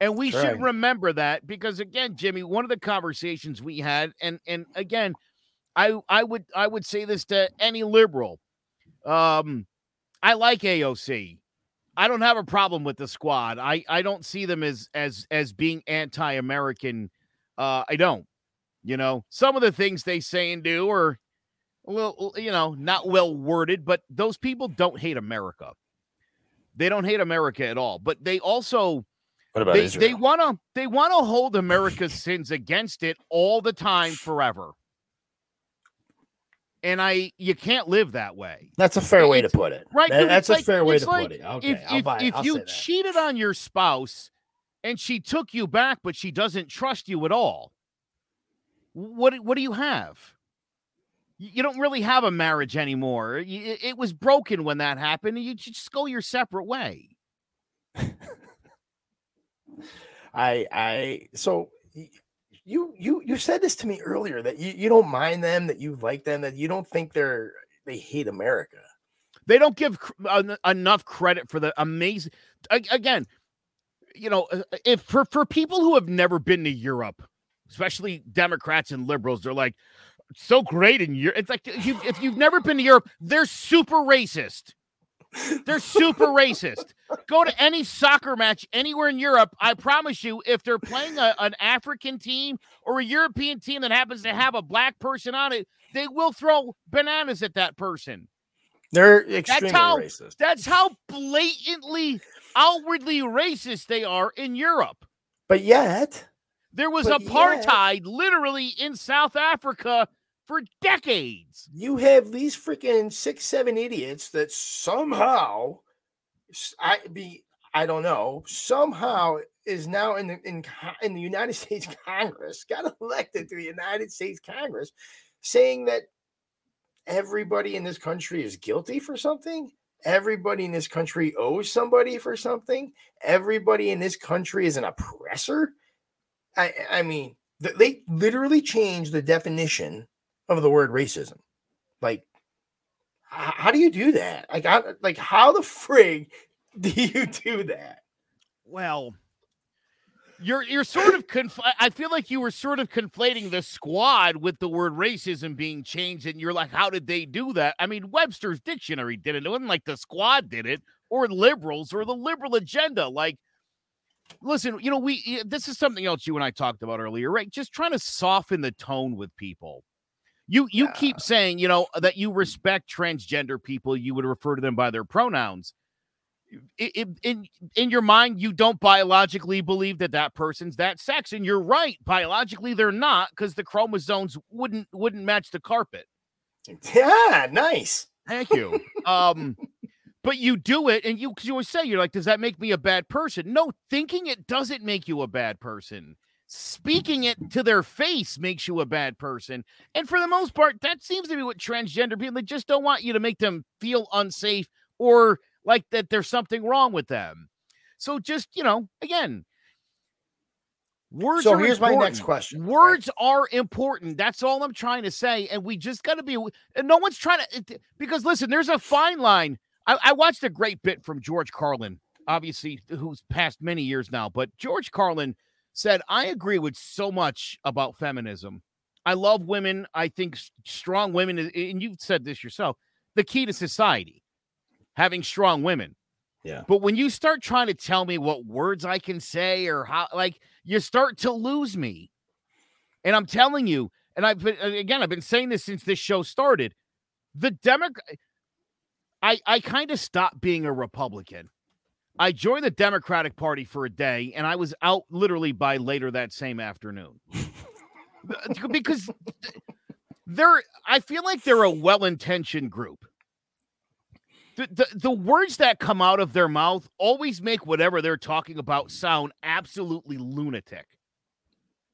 [SPEAKER 1] And we
[SPEAKER 3] That's
[SPEAKER 1] should
[SPEAKER 3] right.
[SPEAKER 1] remember that because again, Jimmy, one of the conversations we had, and and again, I I would I would say this to any liberal. Um, I like AOC. I don't have a problem with the squad. I I don't see them as as as being anti-American. Uh, I don't. You know, some of the things they say and do are a little, you know, not well worded, but those people don't hate America. They don't hate America at all, but they also
[SPEAKER 3] What about
[SPEAKER 1] they
[SPEAKER 3] Israel?
[SPEAKER 1] they want to they want to hold America's sins against it all the time forever. And I you can't live that way.
[SPEAKER 3] That's a fair way to put it.
[SPEAKER 1] right,
[SPEAKER 3] That- that's a
[SPEAKER 1] like-
[SPEAKER 3] fair way to
[SPEAKER 1] like
[SPEAKER 3] put it. Okay.
[SPEAKER 1] if
[SPEAKER 3] I'll
[SPEAKER 1] if,
[SPEAKER 3] buy,
[SPEAKER 1] if
[SPEAKER 3] I'll
[SPEAKER 1] you cheated on your spouse and she took you back but she doesn't trust you at all what what do you have you don't really have a marriage anymore it, it was broken when that happened you just go your separate way
[SPEAKER 3] I I so you you you said this to me earlier that you, you don't mind them, that you like them, that you don't think they're they hate America.
[SPEAKER 1] they don't give cr- en- enough credit for the amazing again you know uh, if for for people who have never been to europe especially democrats and liberals they're like so great in europe it's like you, if you've never been to europe they're super racist they're super racist go to any soccer match anywhere in europe i promise you if they're playing a, an african team or a european team that happens to have a black person on it they will throw bananas at that person
[SPEAKER 3] They're extremely
[SPEAKER 1] how-
[SPEAKER 3] racist.
[SPEAKER 1] that's how blatantly, outwardly racist they are in Europe.
[SPEAKER 3] But yet,
[SPEAKER 1] There was
[SPEAKER 3] But yet-
[SPEAKER 1] apartheid literally in South Africa for decades.
[SPEAKER 3] You have these freaking six, seven idiots that somehow, I be, I don't know, somehow is now in the in, in the United States Congress, got elected to the United States Congress, saying that everybody in this country is guilty for something. Everybody in this country owes somebody for something. Everybody in this country is an oppressor. I, I mean, they literally changed the definition of the word racism. Like, how do you do that? Like, I, like how the frig do you do that?
[SPEAKER 1] Well, you're you're sort of conf- I feel like you were sort of conflating the squad with the word racism being changed, and you're like, how did they do that? I mean, Webster's dictionary did it. It wasn't like the squad did it, or liberals, or the liberal agenda. Like, listen, you know, we this is something else you and I talked about earlier, right? Just trying to soften the tone with people. You you yeah. keep saying, you know, that you respect transgender people, you would refer to them by their pronouns. In in your mind you don't biologically believe that that person's that sex and you're right biologically they're not because the chromosomes wouldn't wouldn't match the carpet.
[SPEAKER 3] Yeah nice.
[SPEAKER 1] Thank you. Um but you do it and you you always say you're like does that make me a bad person? No thinking it doesn't make you a bad person speaking it to their face makes you a bad person and for the most part that seems to be what transgender people they just don't want you to make them feel unsafe or like that there's something wrong with them. So just, you know, again, words
[SPEAKER 3] So here's
[SPEAKER 1] important.
[SPEAKER 3] my next question.
[SPEAKER 1] Words right? are important. That's all I'm trying to say. And we just got to be, and no one's trying to, because listen, there's a fine line. I, I watched a great bit from George Carlin, obviously, who's passed many years now, but George Carlin said, I agree with so much about feminism. I love women. I think strong women, and you've said this yourself, the key to society having strong women.
[SPEAKER 3] Yeah.
[SPEAKER 1] But when you start trying to tell me what words I can say or how, like, you start to lose me. And I'm telling you, and I've been, again, I've been saying this since this show started. The Democrat, I, I kind of stopped being a Republican. I joined the Democratic Party for a day, and I was out literally by later that same afternoon. because they're, I feel like they're a well intentioned group the, the, the words that come out of their mouth always make whatever they're talking about sound absolutely lunatic.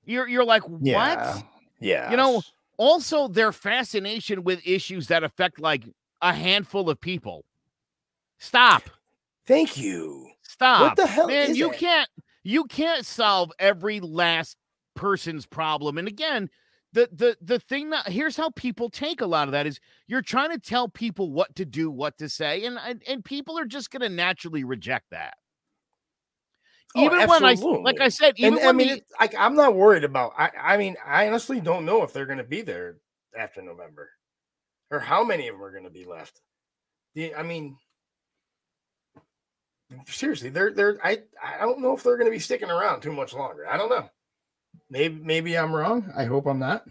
[SPEAKER 1] You're you're like, what?
[SPEAKER 3] Yeah. yeah.
[SPEAKER 1] You know, also their fascination with issues that affect like a handful of people. Stop.
[SPEAKER 3] Thank you.
[SPEAKER 1] Stop.
[SPEAKER 3] What the hell?
[SPEAKER 1] Man, you can't you can't solve every last person's problem. And again, the the the thing that here's how people take a lot of that is you're trying to tell people what to do, what to say, and and, and people are just going to naturally reject that.
[SPEAKER 3] Oh,
[SPEAKER 1] even when I like I said, even
[SPEAKER 3] and, I mean, the, like I'm not worried about. I I mean, I honestly don't know if they're going to be there after November, or how many of them are going to be left. The, I mean, seriously, they're they're. I I don't know if they're going to be sticking around too much longer. I don't know. Maybe maybe I'm wrong. I hope I'm not.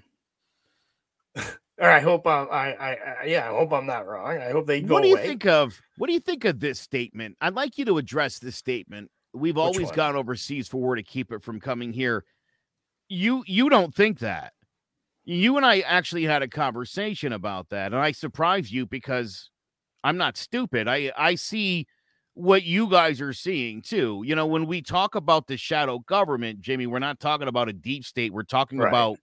[SPEAKER 3] or I hope I'm, I, I, I, yeah, I hope I'm not wrong. I hope they go.
[SPEAKER 1] What do you
[SPEAKER 3] away.
[SPEAKER 1] think of? What do you think of this statement? I'd like you to address this statement. We've always gone overseas for war to keep it from coming here. You, you don't think that? You and I actually had a conversation about that, and I surprised you because I'm not stupid. I, I see what you guys are seeing too. You know, when we talk about the shadow government, Jimmy, we're not talking about a deep state. We're talking right. about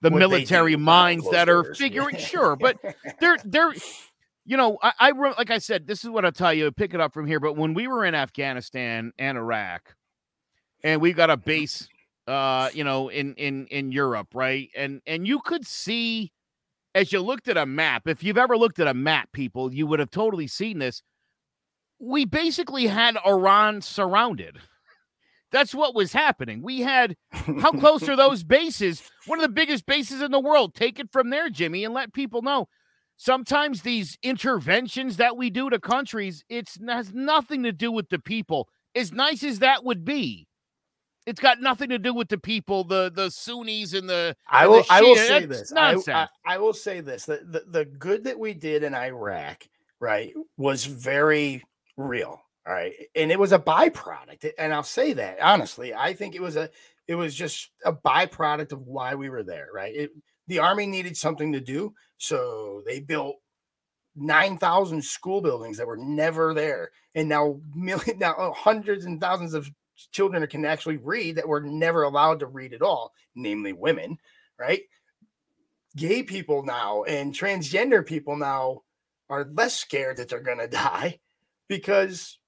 [SPEAKER 1] the what military minds that are figuring sure, but they're they're you know, I, I like I said, this is what I'll tell you, pick it up from here. But when we were in Afghanistan and Iraq, and we got a base uh, you know, in in in Europe, right? And and you could see as you looked at a map, if you've ever looked at a map, people, you would have totally seen this we basically had Iran surrounded. That's what was happening. We had how close are those bases? One of the biggest bases in the world. Take it from there, Jimmy, and let people know. Sometimes these interventions that we do to countries, it has nothing to do with the people. As nice as that would be, it's got nothing to do with the people, the the Sunnis and the.
[SPEAKER 3] I will.
[SPEAKER 1] The
[SPEAKER 3] I will say this.
[SPEAKER 1] Nonsense.
[SPEAKER 3] I, I, I will say this. The, the the good that we did in Iraq, right, was very real. All right. And it was a byproduct. And I'll say that honestly. I think it was a It was just a byproduct of why we were there, right? It, the army needed something to do, so they built 9,000 school buildings that were never there. And now million now uh, hundreds and thousands of children can actually read that were never allowed to read at all, namely women, right? Gay people now and transgender people now are less scared that they're going to die because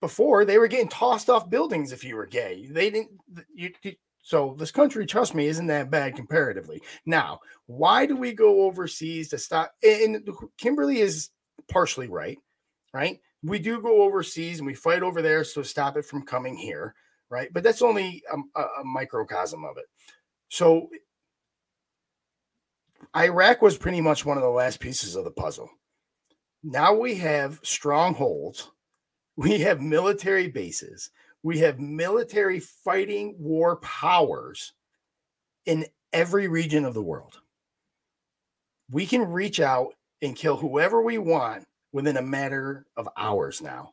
[SPEAKER 3] before they were getting tossed off buildings if you were gay. They didn't you, so this country, trust me, isn't that bad comparatively. Now, why do we go overseas to stop? And Kimberly is partially right, right? We do go overseas and we fight over there so stop it from coming here, right? But that's only a, a microcosm of it. So Iraq was pretty much one of the last pieces of the puzzle. Now we have strongholds, we have military bases, we have military fighting war powers in every region of the world. We can reach out and kill whoever we want within a matter of hours now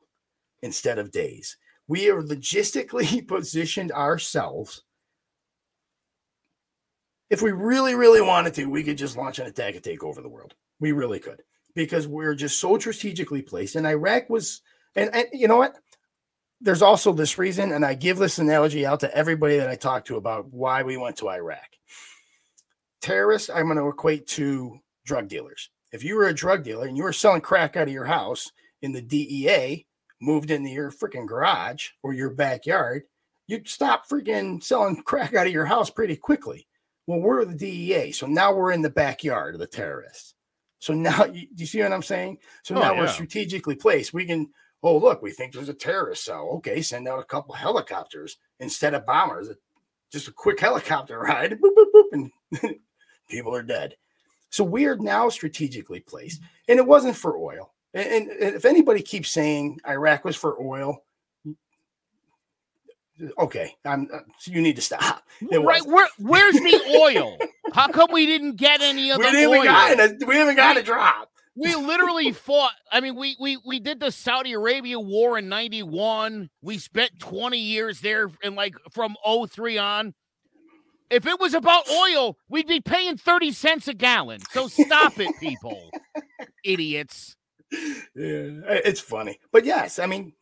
[SPEAKER 3] instead of days. We have logistically positioned ourselves. If we really, really wanted to, we could just launch an attack and take over the world. We really could because we're just so strategically placed. And Iraq was, and, and you know what? there's also this reason, and I give this analogy out to everybody that I talk to about why we went to Iraq. Terrorists, I'm going to equate to drug dealers. If you were a drug dealer and you were selling crack out of your house and the DEA moved into your freaking garage or your backyard, you'd stop freaking selling crack out of your house pretty quickly. Well, we're the DEA. So now we're in the backyard of the terrorists. So now, you, do you see what I'm saying? So oh, now yeah. we're strategically placed. We can oh, look, we think there's a terrorist cell. Okay, send out a couple helicopters instead of bombers. Just a quick helicopter ride, boop, boop, boop, and people are dead. So we are now strategically placed. And it wasn't for oil. And, and if anybody keeps saying Iraq was for oil, okay, I'm, uh, you need to stop.
[SPEAKER 1] It right, where, where's the oil? How come we didn't get any of we the oil?
[SPEAKER 3] Got it. We haven't even got a drop
[SPEAKER 1] we literally fought. I mean, we we we did the Saudi Arabia war in 91. We spent 20 years there and like from 03 on. If it was about oil, we'd be paying 30 cents a gallon. So stop it, people. Idiots.
[SPEAKER 3] Yeah, it's funny. But yes, I mean,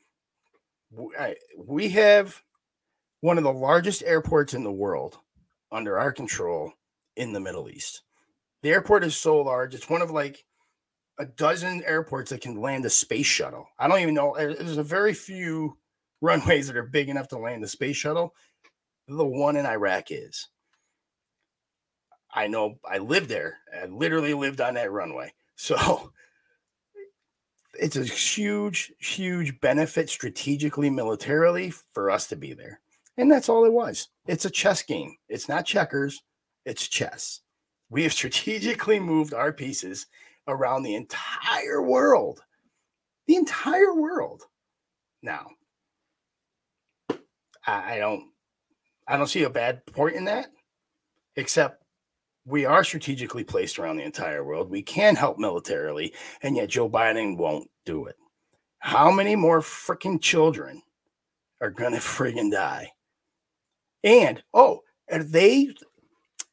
[SPEAKER 3] we have one of the largest airports in the world under our control in the Middle East. The airport is so large, it's one of like a dozen airports that can land a space shuttle. I don't even know. There's a very few runways that are big enough to land the space shuttle. The one in Iraq is. I know I lived there. I literally lived on that runway. So it's a huge, huge benefit strategically, militarily for us to be there. And that's all it was. It's a chess game. It's not checkers, it's chess. We have strategically moved our pieces around the entire world. The entire world. Now, I, don't I don't see a bad point in that, except we are strategically placed around the entire world. We can help militarily, and yet Joe Biden won't do it. How many more freaking children are gonna friggin' die? And oh, are they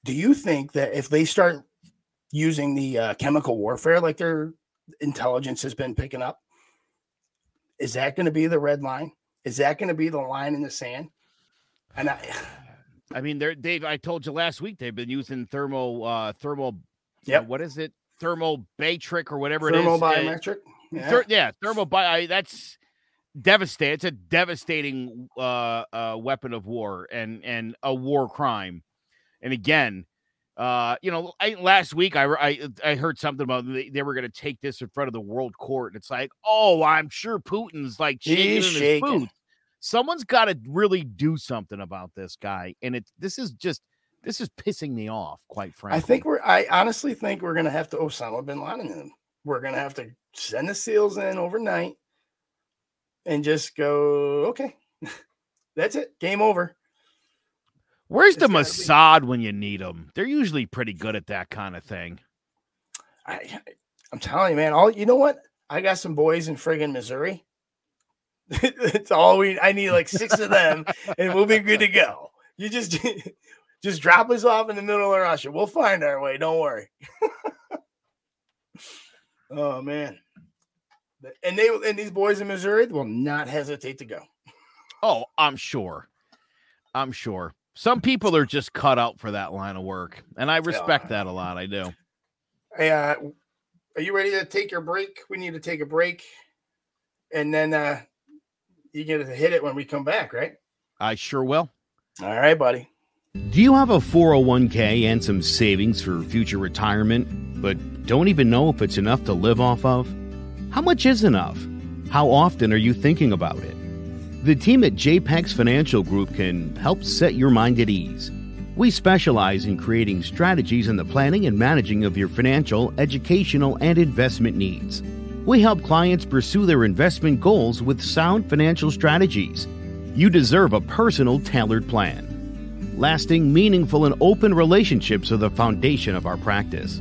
[SPEAKER 3] do you think that if they start using the uh, chemical warfare like their intelligence has been picking up. Is that going to be the red line? Is that going to be the line in the sand? And I,
[SPEAKER 1] I mean, they're Dave. I told you last week they've been using thermal, uh, thermal. Yeah, uh, what is it? Thermal batric or whatever
[SPEAKER 3] thermal
[SPEAKER 1] it is.
[SPEAKER 3] biometric.
[SPEAKER 1] Yeah, Ther- yeah thermal bi. That's devastating. It's a devastating uh, uh, weapon of war and and a war crime. And again, uh, you know, I, last week I, I, I heard something about they, they were going to take this in front of the world court. And it's like, oh, I'm sure Putin's like shaking He's shaking. his boots. Someone's got to really do something about this guy, and it's this is just this is pissing me off, quite frankly.
[SPEAKER 3] I think we're. I honestly think we're going to have to Osama bin Laden him. We're going to have to send the SEALs in overnight and just go. Okay, that's it. Game over.
[SPEAKER 1] Where's the Mossad be... when you need them? They're usually pretty good at that kind of thing.
[SPEAKER 3] I, I'm telling you, man. All you know what? I got some boys in friggin' Missouri. it's all we. I need like six of them, and we'll be good to go. You just just drop us off in the middle of Russia. We'll find our way. Don't worry. oh man. And they and these boys in Missouri will not hesitate to go.
[SPEAKER 1] Oh, I'm sure. I'm sure. Some people are just cut out for that line of work, and I respect that a lot. I do.
[SPEAKER 3] Hey, uh, are you ready to take your break? We need to take a break, and then uh, you get to hit it when we come back, right?
[SPEAKER 1] I sure will.
[SPEAKER 3] All right, buddy.
[SPEAKER 4] Do you have a 401k and some savings for future retirement, but don't even know if it's enough to live off of? How much is enough? How often are you thinking about it? The team at JPEX Financial Group can help set your mind at ease. We specialize in creating strategies in the planning and managing of your financial, educational, and investment needs. We help clients pursue their investment goals with sound financial strategies. You deserve a personal, tailored plan. Lasting, meaningful, and open relationships are the foundation of our practice.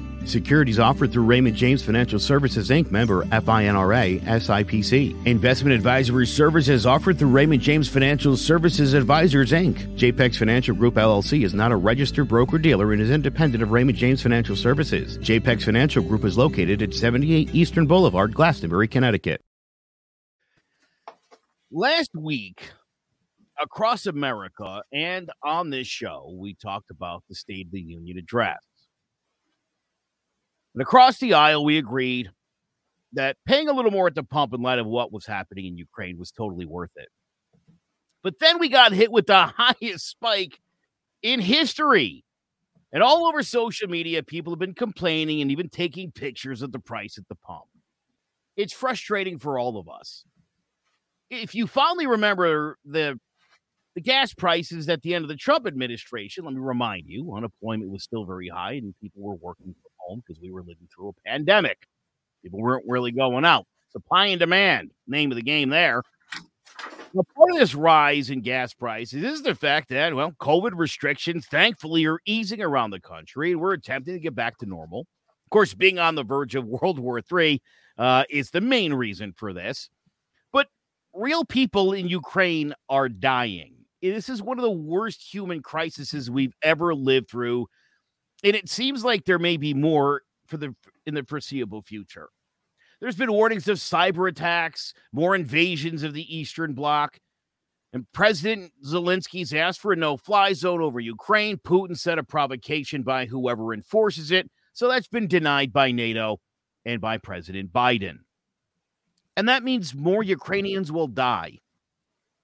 [SPEAKER 4] Securities offered through Raymond James Financial Services Inc. member FINRA SIPC. Investment advisory services offered through Raymond James Financial Services Advisors Inc. JPEX Financial Group LLC is not a registered broker dealer and is independent of Raymond James Financial Services. JPEX Financial Group is located at 78 Eastern Boulevard, Glastonbury, Connecticut.
[SPEAKER 1] Last week, across America and on this show, we talked about the State of the Union address. And across the aisle, we agreed that paying a little more at the pump in light of what was happening in Ukraine was totally worth it. But then we got hit with the highest spike in history. And all over social media, people have been complaining and even taking pictures of the price at the pump. It's frustrating for all of us. If you fondly remember the the gas prices at the end of the Trump administration, let me remind you, unemployment was still very high and people were working home because we were living through a pandemic. People weren't really going out. Supply and demand, name of the game there. Now, part of this rise in gas prices is the fact that, well, COVID restrictions thankfully are easing around the country and we're attempting to get back to normal. Of course, being on the verge of World War III uh, is the main reason for this. But real people in Ukraine are dying. This is one of the worst human crises we've ever lived through and it seems like there may be more for the in the foreseeable future. There's been warnings of cyber attacks, more invasions of the Eastern Bloc. And President Zelensky's asked for a no fly zone over Ukraine. Putin said a provocation by whoever enforces it. So that's been denied by NATO and by President Biden. And that means more Ukrainians will die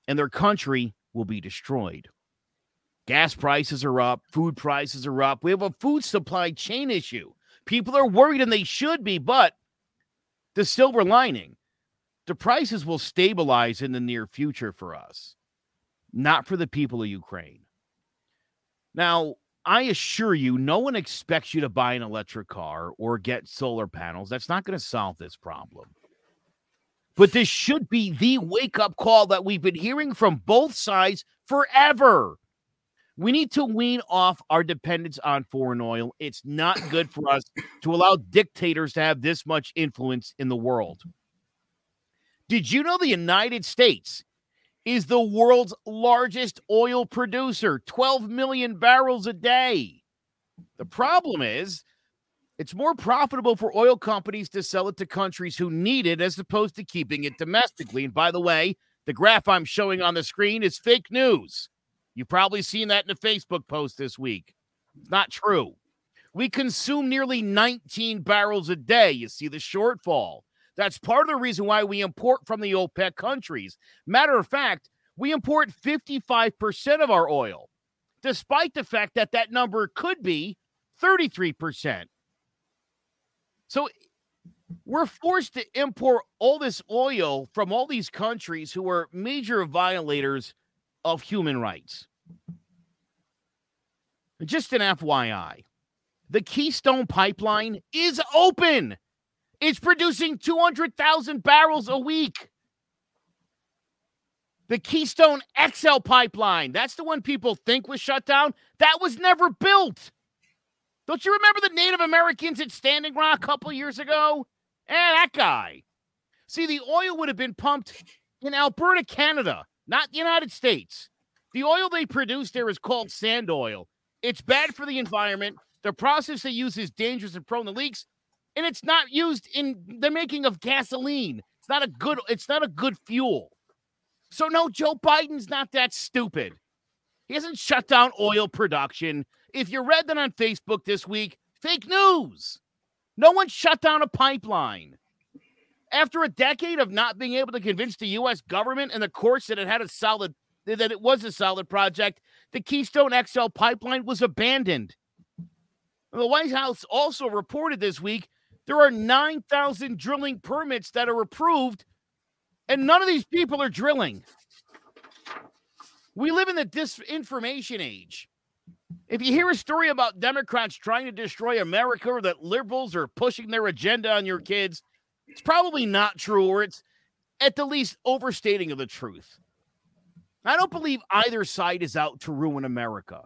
[SPEAKER 1] and their country will be destroyed. Gas prices are up, food prices are up. We have a food supply chain issue. People are worried and they should be, but the silver lining, the prices will stabilize in the near future for us, not for the people of Ukraine. Now, I assure you, no one expects you to buy an electric car or get solar panels. That's not going to solve this problem. But this should be the wake up call that we've been hearing from both sides forever. We need to wean off our dependence on foreign oil. It's not good for us to allow dictators to have this much influence in the world. Did you know the United States is the world's largest oil producer, 12 million barrels a day? The problem is, it's more profitable for oil companies to sell it to countries who need it as opposed to keeping it domestically. And by the way, the graph I'm showing on the screen is fake news. You've probably seen that in a Facebook post this week. It's not true. We consume nearly 19 barrels a day. You see the shortfall. That's part of the reason why we import from the OPEC countries. Matter of fact, we import 55% of our oil, despite the fact that that number could be 33%. So we're forced to import all this oil from all these countries who are major violators of human rights. Just an FYI, the Keystone Pipeline is open. It's producing 200,000 barrels a week. The Keystone XL pipeline. That's the one people think was shut down. That was never built. Don't you remember the Native Americans at Standing Rock a couple years ago? Eh, that guy. See, the oil would have been pumped in Alberta, Canada, not the United States. The oil they produce there is called sand oil. It's bad for the environment. The process they use is dangerous and prone to leaks, and it's not used in the making of gasoline. It's not a good. It's not a good fuel. So no, Joe Biden's not that stupid. He hasn't shut down oil production. If you read that on Facebook this week, fake news. No one shut down a pipeline. After a decade of not being able to convince the U.S. government and the courts that it had a solid that it was a solid project, the Keystone XL pipeline was abandoned. The White House also reported this week there are 9,000 drilling permits that are approved, and none of these people are drilling. We live in the disinformation age. If you hear a story about Democrats trying to destroy America or that liberals are pushing their agenda on your kids, it's probably not true, or it's at the least overstating of the truth. I don't believe either side is out to ruin America.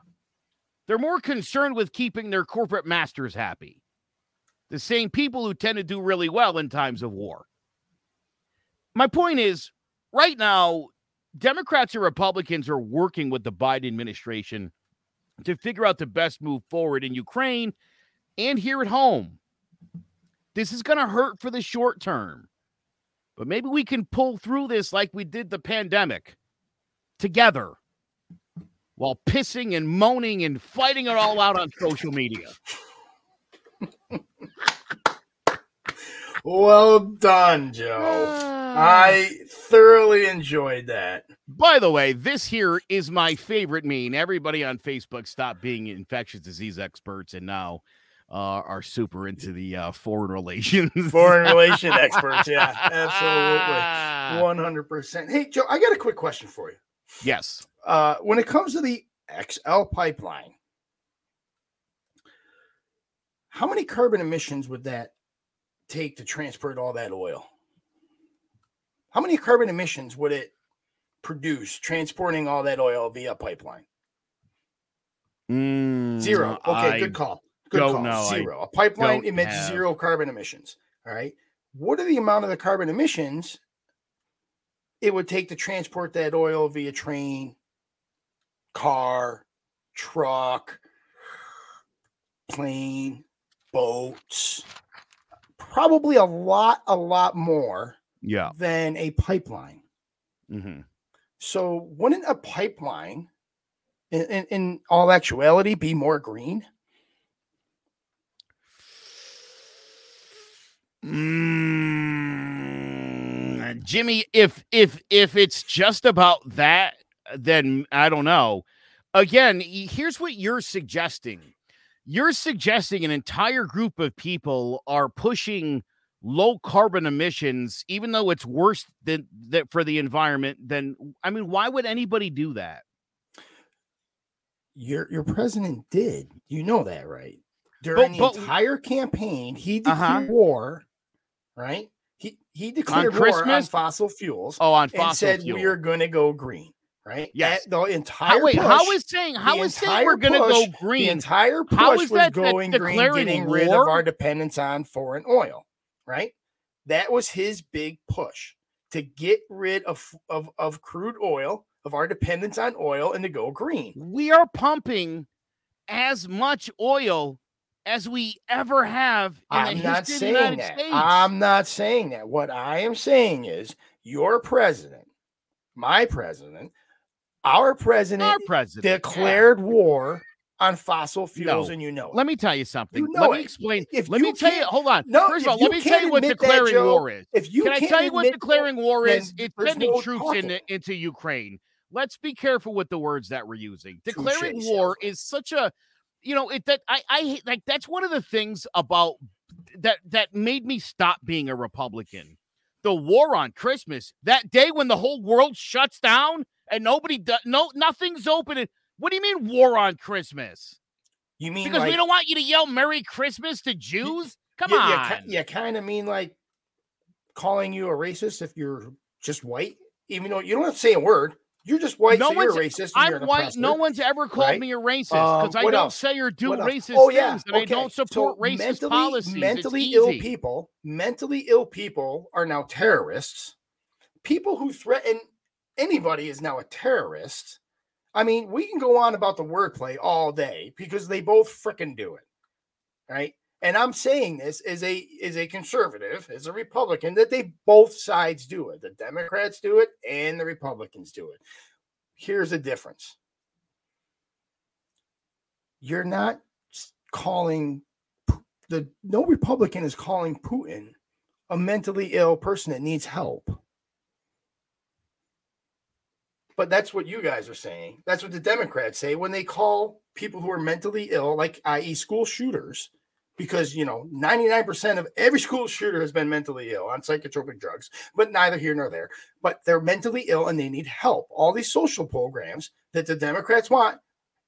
[SPEAKER 1] They're more concerned with keeping their corporate masters happy. The same people who tend to do really well in times of war. My point is right now, Democrats and Republicans are working with the Biden administration to figure out the best move forward in Ukraine and here at home. This is going to hurt for the short term, but maybe we can pull through this like we did the pandemic together while pissing and moaning and fighting it all out on social media.
[SPEAKER 3] well done, Joe. Uh, I thoroughly enjoyed that.
[SPEAKER 1] By the way, this here is my favorite meme. Everybody on Facebook stopped being infectious disease experts and now uh, are super into the uh, foreign relations.
[SPEAKER 3] foreign relation experts. Yeah, absolutely. 100%. Hey, Joe, I got a quick question for you.
[SPEAKER 1] Yes.
[SPEAKER 3] Uh, when it comes to the XL pipeline, how many carbon emissions would that take to transport all that oil? How many carbon emissions would it produce transporting all that oil via pipeline?
[SPEAKER 1] Mm,
[SPEAKER 3] zero. Okay, I good call. Good call.
[SPEAKER 1] Know.
[SPEAKER 3] Zero. A pipeline emits have. zero carbon emissions. All right. What are the amount of the carbon emissions it would take to transport that oil via train, car, truck, plane, boats? Probably a lot, a lot more
[SPEAKER 1] yeah.
[SPEAKER 3] than a pipeline.
[SPEAKER 1] Mm-hmm.
[SPEAKER 3] So, wouldn't a pipeline, in, in, in all actuality, be more green?
[SPEAKER 1] Mm, Jimmy, if if if it's just about that, then I don't know. Again, here's what you're suggesting. You're suggesting an entire group of people are pushing low carbon emissions, even though it's worse than that for the environment. Then I mean, why would anybody do that?
[SPEAKER 3] Your your president did. You know that, right? During but, the entire campaign, he declared uh-huh. war right? He he declared on war on fossil fuels.
[SPEAKER 1] Oh, on fossil
[SPEAKER 3] and said
[SPEAKER 1] fuel.
[SPEAKER 3] we are going to go green. Right?
[SPEAKER 1] Yes.
[SPEAKER 3] the entire
[SPEAKER 1] how, wait,
[SPEAKER 3] push,
[SPEAKER 1] how is saying how is saying we're going to go green?
[SPEAKER 3] The entire push how is was that, going green, getting war? rid of our dependence on foreign oil. Right? That was his big push to get rid of, of, of crude oil, of our dependence on oil, and to go green.
[SPEAKER 1] We are pumping as much oil as we ever have in I'm not saying
[SPEAKER 3] that.
[SPEAKER 1] States.
[SPEAKER 3] I'm not saying that. What I am saying is your president, my president, our president,
[SPEAKER 1] our president
[SPEAKER 3] declared yeah. war on fossil fuels, no. and you know it.
[SPEAKER 1] Let me tell you something.
[SPEAKER 3] You know
[SPEAKER 1] let me explain.
[SPEAKER 3] If
[SPEAKER 1] let me tell you. Hold on.
[SPEAKER 3] No,
[SPEAKER 1] First of all, let me tell you what declaring
[SPEAKER 3] that,
[SPEAKER 1] war is.
[SPEAKER 3] If you
[SPEAKER 1] can I tell you what declaring war is? It's sending
[SPEAKER 3] no
[SPEAKER 1] troops into, into Ukraine. Let's be careful with the words that we're using. Declaring war is such a you know it that I I like that's one of the things about that that made me stop being a Republican. The war on Christmas, that day when the whole world shuts down and nobody does no nothing's open. What do you mean war on Christmas?
[SPEAKER 3] You mean
[SPEAKER 1] because
[SPEAKER 3] like,
[SPEAKER 1] we don't want you to yell Merry Christmas to Jews? Come
[SPEAKER 3] you,
[SPEAKER 1] on.
[SPEAKER 3] You, you kind of mean like calling you a racist if you're just white? even though you don't have to say a word. You're just white,
[SPEAKER 1] No
[SPEAKER 3] so
[SPEAKER 1] one's-
[SPEAKER 3] racist.
[SPEAKER 1] I'm white. No one's ever called
[SPEAKER 3] right?
[SPEAKER 1] me a racist
[SPEAKER 3] Um,
[SPEAKER 1] because I don't
[SPEAKER 3] else?
[SPEAKER 1] say or do racist
[SPEAKER 3] oh, yeah.
[SPEAKER 1] things, and I don't support
[SPEAKER 3] so
[SPEAKER 1] racist
[SPEAKER 3] mentally,
[SPEAKER 1] policies.
[SPEAKER 3] Mentally
[SPEAKER 1] it's
[SPEAKER 3] ill
[SPEAKER 1] easy.
[SPEAKER 3] people, mentally ill people are now terrorists. People who threaten anybody is now a terrorist. I mean, we can go on about the wordplay all day because they both frickin' do it. Right. And I'm saying this as a as a conservative, as a Republican, that they both sides do it. The Democrats do it and the Republicans do it. Here's the difference. You're not calling the no Republican is calling Putin a mentally ill person that needs help. But that's what you guys are saying. That's what the Democrats say when they call people who are mentally ill, like i.e., school shooters, because you know 99% of every school shooter has been mentally ill on psychotropic drugs, but neither here nor there. But they're mentally ill and they need help. All these social programs that the Democrats want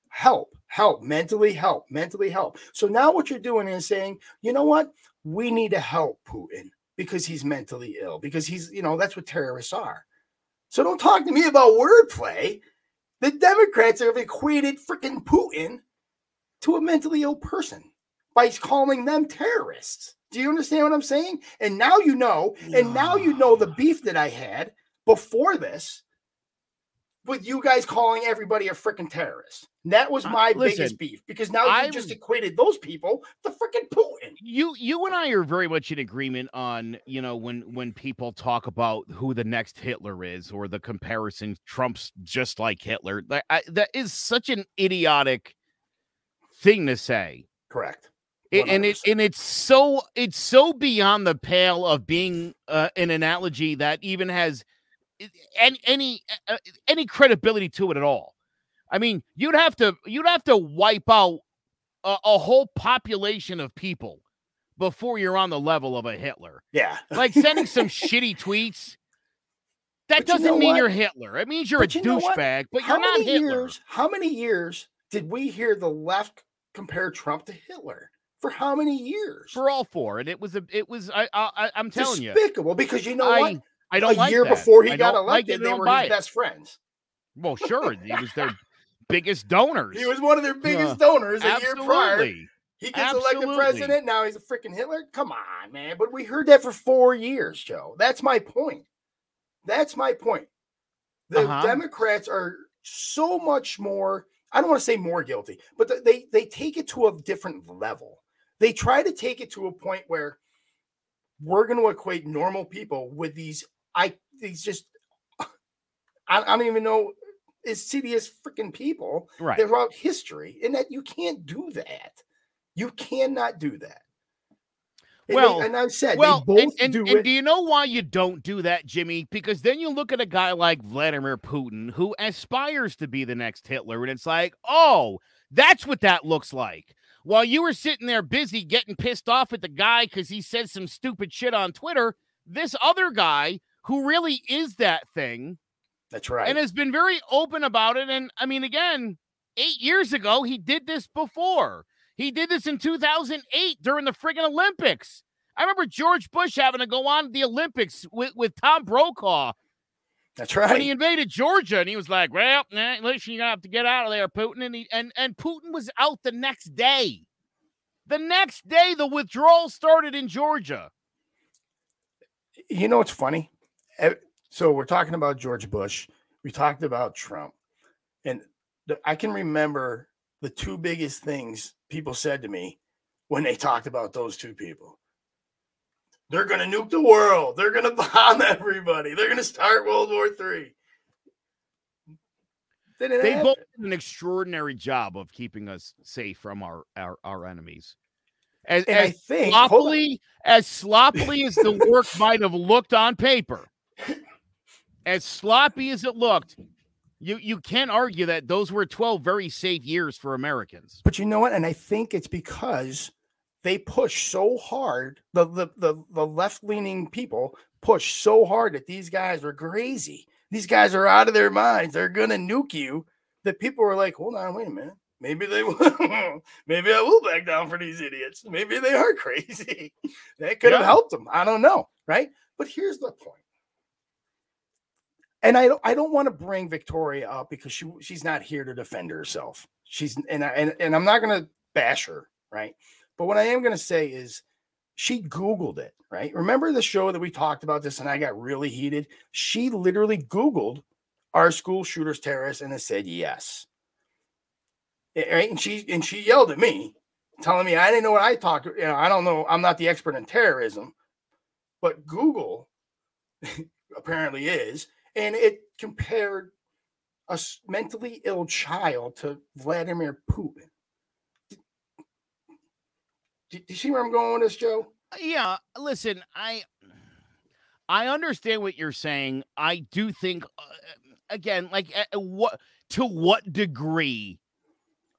[SPEAKER 3] help, help, mentally help, mentally help. So now what you're doing is saying, you know what? We need to help Putin because he's mentally ill, because he's, you know, that's what terrorists are. So don't talk to me about wordplay. The Democrats have equated freaking Putin to a mentally ill person by calling them terrorists. Do you understand what I'm saying? And now you know, and now you know the beef that I had before this with you guys calling everybody a freaking terrorist. That was
[SPEAKER 1] Uh,
[SPEAKER 3] my
[SPEAKER 1] listen,
[SPEAKER 3] biggest beef because now you
[SPEAKER 1] I'm-
[SPEAKER 3] just equated those people to freaking Putin.
[SPEAKER 1] you you and I are very much in agreement on you know when when people talk about who the next Hitler is or the comparison Trump's just like Hitler that I, that is such an idiotic thing to say
[SPEAKER 3] Correct.
[SPEAKER 1] It- and it and it's so it's so beyond the pale of being uh, an analogy that even has any any uh, any credibility to it at all. I mean, you'd have to you'd have to wipe out a, a whole population of people before you're on the level of a Hitler.
[SPEAKER 3] Yeah.
[SPEAKER 1] Like sending some shitty tweets. That
[SPEAKER 3] But
[SPEAKER 1] doesn't
[SPEAKER 3] know
[SPEAKER 1] mean
[SPEAKER 3] what?
[SPEAKER 1] you're Hitler. It means you're
[SPEAKER 3] But
[SPEAKER 1] a
[SPEAKER 3] you
[SPEAKER 1] douchebag, but
[SPEAKER 3] how
[SPEAKER 1] you're not
[SPEAKER 3] many
[SPEAKER 1] Hitler.
[SPEAKER 3] years? How many years did we hear the left compare Trump to Hitler? For how many years?
[SPEAKER 1] For all four, and it was a, it was. I, I, I'm telling you,
[SPEAKER 3] Despicable. Because you know
[SPEAKER 1] I,
[SPEAKER 3] what?
[SPEAKER 1] I don't
[SPEAKER 3] a
[SPEAKER 1] like
[SPEAKER 3] year
[SPEAKER 1] that.
[SPEAKER 3] before he
[SPEAKER 1] I
[SPEAKER 3] got
[SPEAKER 1] don't like
[SPEAKER 3] elected, they were his
[SPEAKER 1] it.
[SPEAKER 3] best friends.
[SPEAKER 1] Well, sure, he was their biggest donors.
[SPEAKER 3] He was one of their biggest donors a year prior. He gets elected president. Now he's a freaking Hitler. Come on, man. But we heard that for four years, Joe. That's my point. That's my point. The
[SPEAKER 1] Uh-huh.
[SPEAKER 3] Democrats are so much more. I don't want to say more guilty, but they they take it to a different level. They try to take it to a point where we're going to equate normal people with these. I these just. I, I don't even know. Insidious freaking people
[SPEAKER 1] Right.
[SPEAKER 3] throughout history, and that you can't do that. You cannot do that. And,
[SPEAKER 1] Well-
[SPEAKER 3] they, and I've said
[SPEAKER 1] Well,
[SPEAKER 3] they both
[SPEAKER 1] and, and,
[SPEAKER 3] do
[SPEAKER 1] and do you know why you don't do that, Jimmy? Because then you look at a guy like Vladimir Putin who aspires to be the next Hitler, and it's like, oh, that's what that looks like. While you were sitting there busy getting pissed off at the guy because he said some stupid shit on Twitter, this other guy who really is that thing
[SPEAKER 3] That's right.
[SPEAKER 1] and has been very open about it. And I mean, again, eight years ago, he did this before. He did this in 2008 during the friggin' Olympics. I remember George Bush having to go on the Olympics with, with Tom Brokaw
[SPEAKER 3] That's right.
[SPEAKER 1] when he invaded Georgia, and he was like, "Well, nah, listen, you're gonna have to get out of there, Putin." And he and and Putin was out the next day. The next day, the withdrawal started in Georgia.
[SPEAKER 3] You know what's funny? So we're talking about George Bush. We talked about Trump, and the, I can remember the two biggest things people said to me when they talked about those two people. They're going to nuke the world. They're going to bomb everybody. They're going to start World War Three.
[SPEAKER 1] They
[SPEAKER 3] happen.
[SPEAKER 1] both did an extraordinary job of keeping us safe from our our, our enemies. As,
[SPEAKER 3] and I think
[SPEAKER 1] sloppily as sloppily as the work might have looked on paper, as sloppy as it looked, you you can't argue that those were 12 very safe years for Americans.
[SPEAKER 3] But you know what? And I think it's because they push so hard. The the the, the left leaning people push so hard that these guys are crazy. These guys are out of their minds. They're gonna nuke you. That people are like, hold on, wait a minute. Maybe they will. Maybe I will back down for these idiots. Maybe they are crazy. that could have
[SPEAKER 1] Yeah.
[SPEAKER 3] helped them. I don't know, right? But here's the point. and I don't I don't want to bring Victoria up because she she's not here to defend herself. She's and I, and and I'm not going to bash her, right? But what I am going to say is she googled it, right? Remember the show that we talked about this and I got really heated? She literally googled our school shooters terrorists and it said yes. Right? And she and she yelled at me telling me I didn't know what I talked, you know, I don't know, I'm not the expert in terrorism, but Google apparently is and it compared a mentally ill child to Vladimir Putin. Do, you see where I'm going with this, Joe?
[SPEAKER 1] Yeah, listen, I I understand what you're saying. I do think uh, again, like uh, what to what degree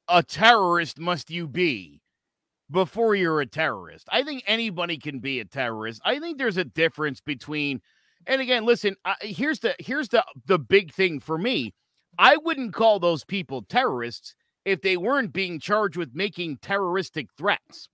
[SPEAKER 1] a terrorist must you be before you're a terrorist? I think anybody can be a terrorist. I think there's a difference between and again, listen, uh, here's the here's the the big thing for me. I wouldn't call those people terrorists if they weren't being charged with making terroristic threats.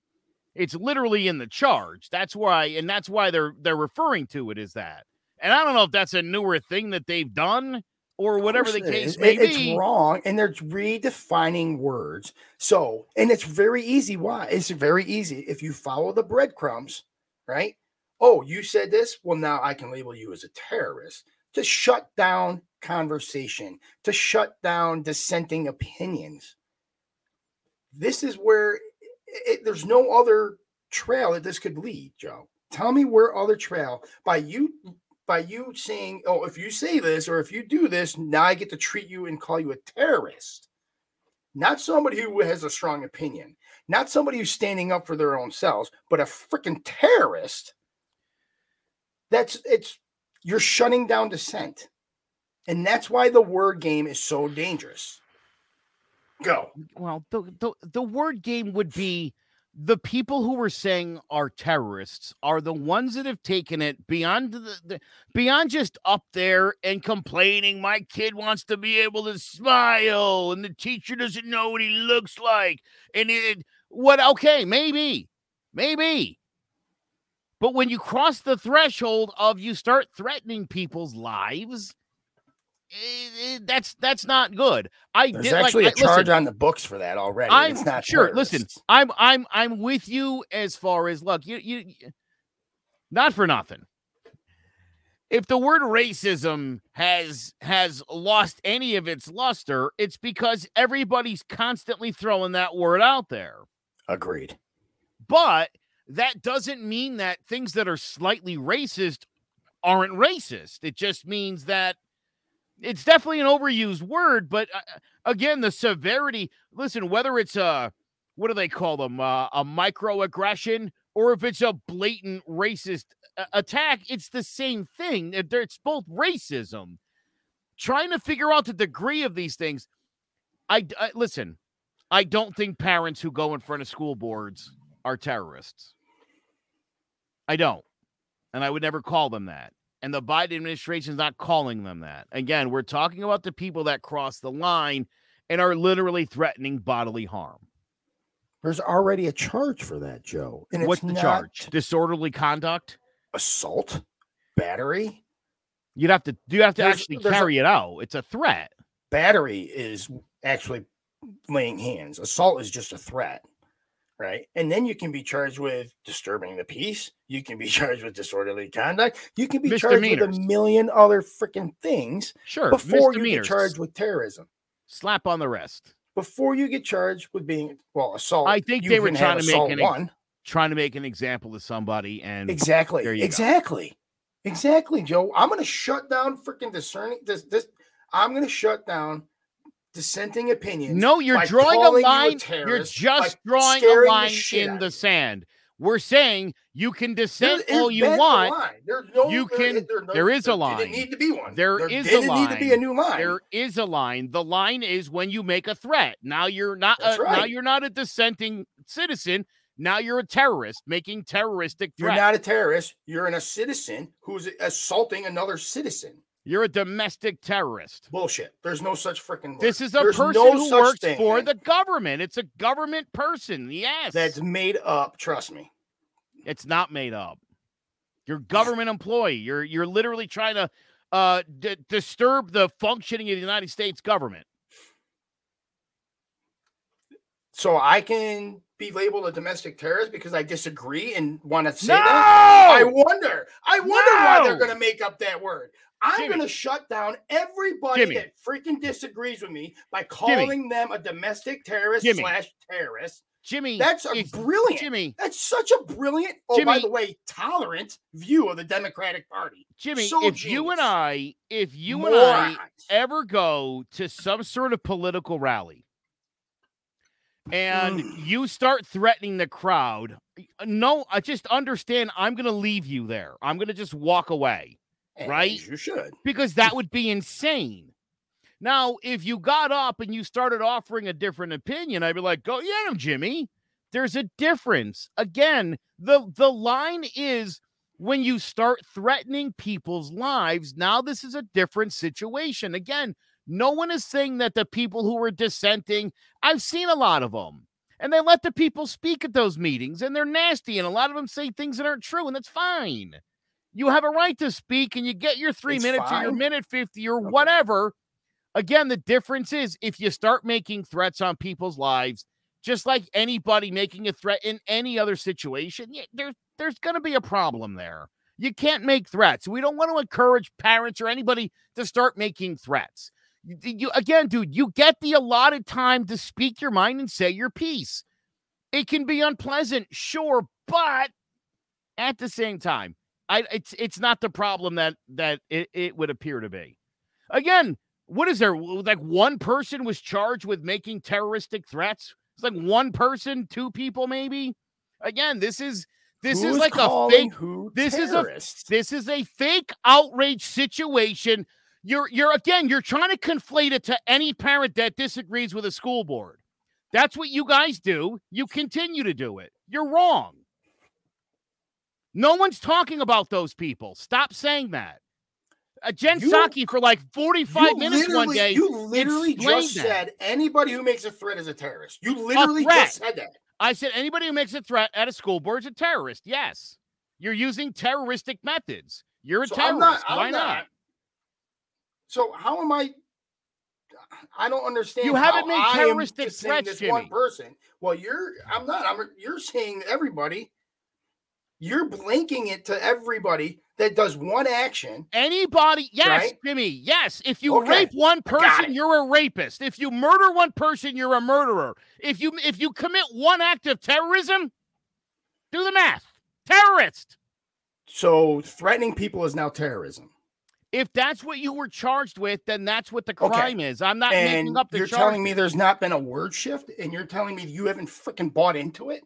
[SPEAKER 1] It's literally in the charge. That's why, and that's why they're they're referring to it as that. And I don't know if that's a newer thing that they've done or whatever the case may
[SPEAKER 3] it, be. It's wrong, and they're redefining words. So, and it's very easy. Why? It's very easy if you follow the breadcrumbs, right? oh, you said this? Well, now I can label you as a terrorist to shut down conversation, to shut down dissenting opinions. This is where it, there's no other trail that this could lead, Joe. Tell me where other trail by you by you saying, "Oh, if you say this or if you do this, now I get to treat you and call you a terrorist." Not somebody who has a strong opinion, not somebody who's standing up for their own selves, but a freaking terrorist that's it's you're shutting down dissent. And that's why the word game is so dangerous. Go.
[SPEAKER 1] Well, the the, the word game would be the people who were saying are terrorists are the ones that have taken it beyond the, the, beyond just up there and complaining my kid wants to be able to smile and the teacher doesn't know what he looks like and it what okay maybe maybe but when you cross the threshold of you start threatening people's lives, Eh, that's that's not good. I
[SPEAKER 3] There's did actually like, a charge listen, on the books for that already.
[SPEAKER 1] I'm
[SPEAKER 3] it's not
[SPEAKER 1] sure. Listen, I'm I'm I'm with you as far as look. You you not for nothing. If the word racism has has lost any of its luster, it's because everybody's constantly throwing that word out there.
[SPEAKER 3] Agreed.
[SPEAKER 1] But that doesn't mean that things that are slightly racist aren't racist. It just means that it's definitely an overused word, but uh, again, the severity. Listen, whether it's a what do they call them, uh, a microaggression, or if it's a blatant racist uh, attack, it's the same thing. It's both racism. Trying to figure out the degree of these things. I, I listen. I don't think parents who go in front of school boards are terrorists. I don't. And I would never call them that. And the Biden administration is not calling them that. Again, we're talking about the people that cross the line and are literally threatening bodily harm.
[SPEAKER 3] There's already a charge for that, Joe.
[SPEAKER 1] And what's the charge? Disorderly conduct,
[SPEAKER 3] assault, battery.
[SPEAKER 1] You'd have to. You have to there's, actually there's carry a, it out. It's a threat.
[SPEAKER 3] Battery is actually laying hands. Assault is just a threat right? And then you can be charged with disturbing the peace. You can be charged with disorderly conduct. You can be charged with a million other freaking things.
[SPEAKER 1] Sure.
[SPEAKER 3] Before you get charged with terrorism.
[SPEAKER 1] Slap on the wrist.
[SPEAKER 3] Before you get charged with being well assault.
[SPEAKER 1] I think they were trying to make an one. trying to make an example of somebody and
[SPEAKER 3] exactly exactly go. exactly Joe. I'm gonna shut down freaking discerning this this. I'm gonna shut dissenting opinions.
[SPEAKER 1] No, you're drawing a line. You you're just drawing a line in the sand. We're saying you can dissent all you want. No, you can. There, there, there is a line.
[SPEAKER 3] Didn't need to be one.
[SPEAKER 1] There, there is a line. Need to be a new line. There is a line. The line is when you make a threat. Now you're not. A, right. Now you're not a dissenting citizen. Now you're a terrorist making terroristic threats.
[SPEAKER 3] You're not a terrorist. You're in a citizen who's assaulting another citizen.
[SPEAKER 1] You're a domestic terrorist.
[SPEAKER 3] Bullshit. There's no such freaking.
[SPEAKER 1] This is a There's person no who works thing, for man. the government. It's a government person. Yes.
[SPEAKER 3] That's made up. Trust me.
[SPEAKER 1] It's not made up. You're government employee. You're you're literally trying to uh, d- disturb the functioning of the United States government.
[SPEAKER 3] So I can be labeled a domestic terrorist because I disagree and want to say
[SPEAKER 1] no!
[SPEAKER 3] that. I wonder. I wonder why they're going to make up that word. I'm going to shut down everybody
[SPEAKER 1] Jimmy.
[SPEAKER 3] that freaking disagrees with me by calling them a domestic terrorist
[SPEAKER 1] Jimmy.
[SPEAKER 3] slash terrorist.
[SPEAKER 1] Jimmy,
[SPEAKER 3] That's a brilliant.
[SPEAKER 1] Jimmy,
[SPEAKER 3] That's such a brilliant, oh, by the way, tolerant view of the Democratic Party.
[SPEAKER 1] Jimmy,
[SPEAKER 3] So
[SPEAKER 1] if you and. I, if you and I ever go to some sort of political rally and
[SPEAKER 3] Mm.
[SPEAKER 1] you start threatening the crowd, no, I just understand I'm going to leave you there. I'm going to just walk away
[SPEAKER 3] As
[SPEAKER 1] right?
[SPEAKER 3] You should.
[SPEAKER 1] because that would be insane. Now, if you got up and you started offering a different opinion, I'd be like, "Go, yeah, Jimmy." There's a difference. Again, the the line is when you start threatening people's lives. Now, this is a different situation. Again, no one is saying that the people who are dissenting. I've seen a lot of them, and they let the people speak at those meetings, and they're nasty, and a lot of them say things that aren't true, and that's fine. You have a right to speak, and you get your three
[SPEAKER 3] It's
[SPEAKER 1] minutes or your minute 50 or
[SPEAKER 3] Okay.
[SPEAKER 1] whatever. Again, the difference is if you start making threats on people's lives, just like anybody making a threat in any other situation, yeah, there, there's going to be a problem there. You can't make threats. We don't want to encourage parents or anybody to start making threats. You, you- again, dude, you get the allotted time to speak your mind and say your piece. It can be unpleasant, sure, but at the same time, I it's it's not the problem that that it, it would appear to be. Again, what is there? Like one person was charged with making terroristic threats. It's like one person, two people, maybe. Again, this is this is like a fake.
[SPEAKER 3] Who
[SPEAKER 1] this is a- This is a fake outrage situation. You're you're again, you're trying to conflate it to any parent that disagrees with a school board. That's what you guys do. You continue to do it. You're wrong. No one's talking about those people. Stop saying that. Uh, Jen
[SPEAKER 3] You-
[SPEAKER 1] Psaki for like 45 minutes one day.
[SPEAKER 3] You literally just
[SPEAKER 1] that.
[SPEAKER 3] said anybody who makes a threat is a terrorist. You literally just said that.
[SPEAKER 1] I said anybody who makes a threat at a school board is a terrorist. Yes. You're using terroristic methods. You're a
[SPEAKER 3] So
[SPEAKER 1] terrorist.
[SPEAKER 3] I'm not, I'm
[SPEAKER 1] Why not?
[SPEAKER 3] So how am I? I don't understand.
[SPEAKER 1] You haven't made terroristic threats,
[SPEAKER 3] this one
[SPEAKER 1] Jimmy.
[SPEAKER 3] person. Well, you're. I'm not. I'm. You're saying everybody. You're blinking it to everybody that does one action.
[SPEAKER 1] Anybody, yes,
[SPEAKER 3] Right?
[SPEAKER 1] Jimmy, yes. If you
[SPEAKER 3] Okay,
[SPEAKER 1] rape one person, you're a rapist. If you murder one person, you're a murderer. If you if you commit one act of terrorism, do the math. Terrorist.
[SPEAKER 3] So threatening people is now terrorism.
[SPEAKER 1] If that's what you were charged with, then that's what the
[SPEAKER 3] Okay.
[SPEAKER 1] crime is. I'm not
[SPEAKER 3] and
[SPEAKER 1] making up the
[SPEAKER 3] you're
[SPEAKER 1] charge.
[SPEAKER 3] telling me there's not been a word shift, and you're telling me you haven't freaking bought into it.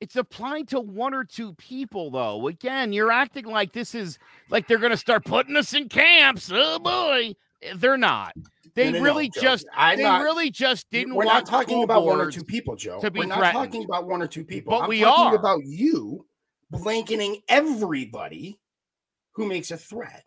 [SPEAKER 1] It's applied to one or two people, though. Again, you're acting like this is like they're going to start putting us in camps. Oh boy, they're not. They
[SPEAKER 3] No, no, no,
[SPEAKER 1] really
[SPEAKER 3] Joe.
[SPEAKER 1] just
[SPEAKER 3] I'm
[SPEAKER 1] they
[SPEAKER 3] not-
[SPEAKER 1] really just didn't
[SPEAKER 3] We're not talking about one or two people, Joe.
[SPEAKER 1] to be
[SPEAKER 3] We're not
[SPEAKER 1] threatened.
[SPEAKER 3] talking about one or two people.
[SPEAKER 1] But
[SPEAKER 3] I'm
[SPEAKER 1] we
[SPEAKER 3] talking
[SPEAKER 1] are.
[SPEAKER 3] about you blanketing everybody who makes a threat.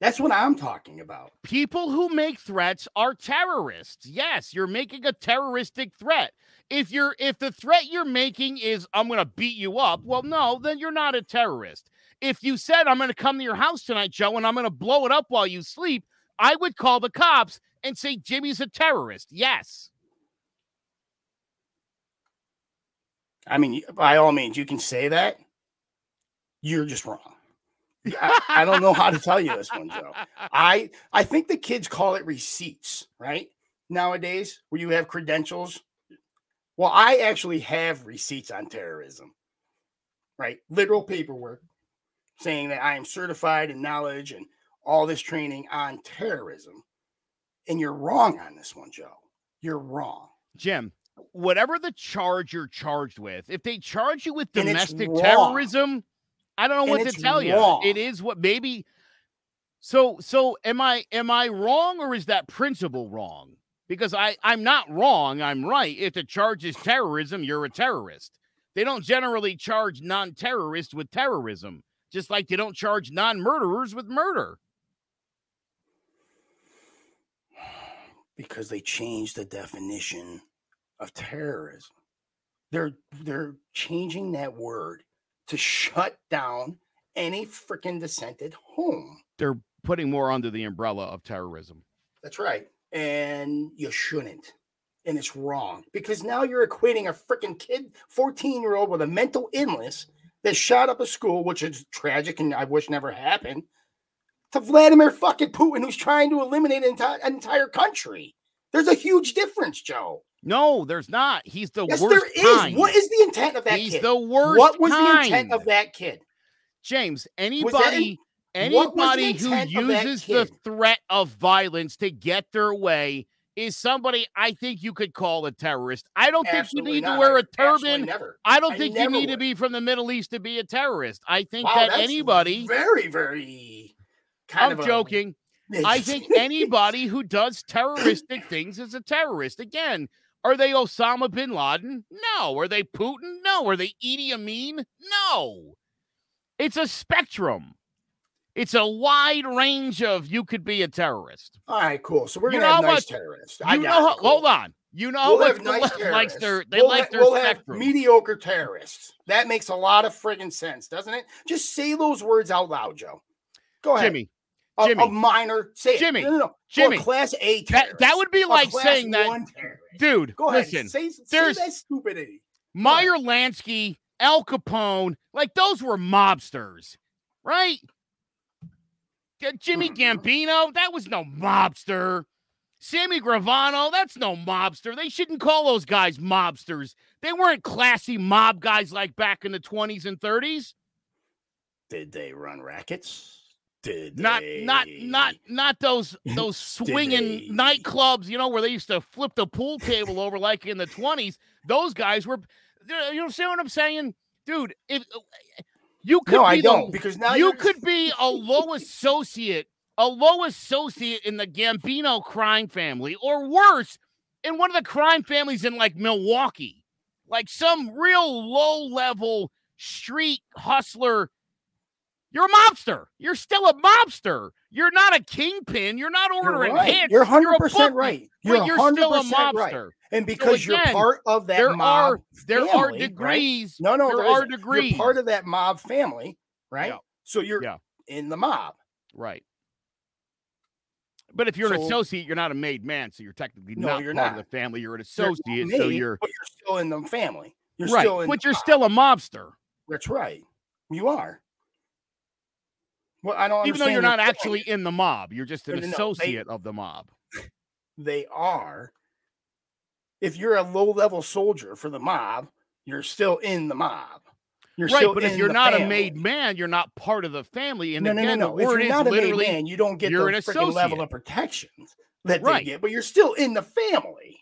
[SPEAKER 3] That's what I'm talking about.
[SPEAKER 1] people who make threats are terrorists. Yes, you're making a terroristic threat. If you're if the threat you're making is I'm going to beat you up, well no, then you're not a terrorist. If you said I'm going to come to your house tonight, Joe, and I'm going to blow it up while you sleep, I would call the cops and say Jimmy's a terrorist. Yes.
[SPEAKER 3] I mean, by all means, you can say that. You're just wrong. I, I don't know how to tell you this one, Joe. I I think the kids call it receipts, right? Nowadays, where you have credentials. Well, I actually have receipts on terrorism, right? Literal paperwork saying that I am certified in knowledge and all this training on terrorism. And you're wrong on this one, Joe. You're wrong.
[SPEAKER 1] Jim, whatever the charge you're charged with, if they charge you with domestic terrorism, I don't know
[SPEAKER 3] And
[SPEAKER 1] what to tell
[SPEAKER 3] wrong.
[SPEAKER 1] you. It is what maybe so so am I am I wrong or is that principle wrong? Because I I'm not wrong, I'm right. If the charge is terrorism, you're a terrorist. They don't generally charge non-terrorists with terrorism, just like they don't charge non-murderers with murder.
[SPEAKER 3] because they changed the definition of terrorism. They're they're changing that word to shut down any freaking at home.
[SPEAKER 1] They're putting more under the umbrella of terrorism.
[SPEAKER 3] That's right. And you shouldn't. And it's wrong because now you're equating a freaking kid, 14 year old with a mental illness that shot up a school, which is tragic and I wish never happened, to Vladimir fucking Putin, who's trying to eliminate an, enti- an entire country. There's a huge difference, Joe.
[SPEAKER 1] No, there's not. He's the
[SPEAKER 3] Yes,
[SPEAKER 1] worst
[SPEAKER 3] there is.
[SPEAKER 1] kind.
[SPEAKER 3] What is the intent of that
[SPEAKER 1] He's
[SPEAKER 3] kid?
[SPEAKER 1] the worst
[SPEAKER 3] what was
[SPEAKER 1] kind.
[SPEAKER 3] the intent of that kid?
[SPEAKER 1] James, anybody
[SPEAKER 3] in- what was the
[SPEAKER 1] anybody who
[SPEAKER 3] intent of that
[SPEAKER 1] uses the threat of violence to get their way is somebody I think you could call a terrorist. I don't think you need
[SPEAKER 3] not.
[SPEAKER 1] to wear a turban. I don't
[SPEAKER 3] I
[SPEAKER 1] think you need to be from the Middle East to be a terrorist. I think
[SPEAKER 3] Wow,
[SPEAKER 1] that anybody
[SPEAKER 3] very, very kind
[SPEAKER 1] I'm
[SPEAKER 3] of
[SPEAKER 1] joking. I think anybody who does terroristic things is a terrorist. Again, are they Osama bin Laden? No. Are they Putin? No. Are they Idi Amin? No. It's a spectrum. It's a wide range of you could be a terrorist.
[SPEAKER 3] All right, cool. So we're
[SPEAKER 1] You
[SPEAKER 3] gonna have
[SPEAKER 1] know
[SPEAKER 3] nice
[SPEAKER 1] what?
[SPEAKER 3] terrorists.
[SPEAKER 1] You
[SPEAKER 3] I
[SPEAKER 1] know how,
[SPEAKER 3] it. Cool.
[SPEAKER 1] hold on. You know
[SPEAKER 3] We'll have
[SPEAKER 1] the
[SPEAKER 3] nice terrorists.
[SPEAKER 1] likes their they
[SPEAKER 3] we'll
[SPEAKER 1] like
[SPEAKER 3] ha-
[SPEAKER 1] their
[SPEAKER 3] we'll have mediocre terrorists. That makes a lot of friggin' sense, doesn't it? Just say those words out loud, Joe. Go ahead.
[SPEAKER 1] Jimmy,
[SPEAKER 3] A,
[SPEAKER 1] Jimmy.
[SPEAKER 3] a minor. Say it.
[SPEAKER 1] Jimmy,
[SPEAKER 3] No, no, no.
[SPEAKER 1] Jimmy.
[SPEAKER 3] class A
[SPEAKER 1] that,
[SPEAKER 3] terrorist.
[SPEAKER 1] that would be like saying that, dude.
[SPEAKER 3] Go ahead.
[SPEAKER 1] listen,
[SPEAKER 3] say, say that stupidity.
[SPEAKER 1] Meyer Lansky, Al Capone, like those were mobsters, right? Jimmy
[SPEAKER 3] Mhm.
[SPEAKER 1] Gambino, that was no mobster. Sammy Gravano, that's no mobster. They shouldn't call those guys mobsters. They weren't classy mob guys like back in the 20s and 30s.
[SPEAKER 3] Did they run rackets? Did
[SPEAKER 1] Not
[SPEAKER 3] they...
[SPEAKER 1] not not not those those swinging nightclubs, you know, where they used to flip the pool table over like in the 20s. Those guys were you know see what I'm saying? Dude, if you could
[SPEAKER 3] No,
[SPEAKER 1] be
[SPEAKER 3] I don't because now
[SPEAKER 1] you could be a low associate, a low associate in the Gambino crime family, or worse, in one of the crime families in like Milwaukee, like some real low level street hustler. You're a mobster. You're still a mobster. You're not a kingpin. You're not
[SPEAKER 3] You're
[SPEAKER 1] ordering
[SPEAKER 3] right.
[SPEAKER 1] hits.
[SPEAKER 3] You're
[SPEAKER 1] a
[SPEAKER 3] 100%
[SPEAKER 1] bookie,
[SPEAKER 3] right.
[SPEAKER 1] but
[SPEAKER 3] You're
[SPEAKER 1] you're still a
[SPEAKER 3] 100% right.
[SPEAKER 1] mobster.
[SPEAKER 3] And because you're part of that
[SPEAKER 1] there
[SPEAKER 3] mob,
[SPEAKER 1] are there are
[SPEAKER 3] family, right?
[SPEAKER 1] degrees.
[SPEAKER 3] No, no,
[SPEAKER 1] there
[SPEAKER 3] there
[SPEAKER 1] are degrees.
[SPEAKER 3] You're part of that mob family, right?
[SPEAKER 1] Yeah.
[SPEAKER 3] So you're
[SPEAKER 1] Yeah.
[SPEAKER 3] in the mob.
[SPEAKER 1] Right. But if you're an associate, you're not a made man, so you're technically
[SPEAKER 3] No,
[SPEAKER 1] not
[SPEAKER 3] you're
[SPEAKER 1] part
[SPEAKER 3] not.
[SPEAKER 1] of the family. You're an
[SPEAKER 3] You're not
[SPEAKER 1] associate, so you're
[SPEAKER 3] but you're still in the family. You're
[SPEAKER 1] right.
[SPEAKER 3] still in
[SPEAKER 1] But you're
[SPEAKER 3] mob.
[SPEAKER 1] still a mobster,
[SPEAKER 3] That's right. You are. Well, I don't
[SPEAKER 1] even though you're not
[SPEAKER 3] point.
[SPEAKER 1] actually in the mob. You're just an
[SPEAKER 3] No, no, no, they-
[SPEAKER 1] associate of the mob.
[SPEAKER 3] They are. If you're a low level soldier for the mob, you're still in the mob. You're
[SPEAKER 1] right.
[SPEAKER 3] still
[SPEAKER 1] But if you're not a made man, you're not part of the family. And
[SPEAKER 3] no, no,
[SPEAKER 1] again,
[SPEAKER 3] no, no.
[SPEAKER 1] the
[SPEAKER 3] If
[SPEAKER 1] word
[SPEAKER 3] you're
[SPEAKER 1] is
[SPEAKER 3] not a made man, you don't get
[SPEAKER 1] you're
[SPEAKER 3] the
[SPEAKER 1] an
[SPEAKER 3] freaking level of protections that
[SPEAKER 1] Right.
[SPEAKER 3] they get, but you're still in the family.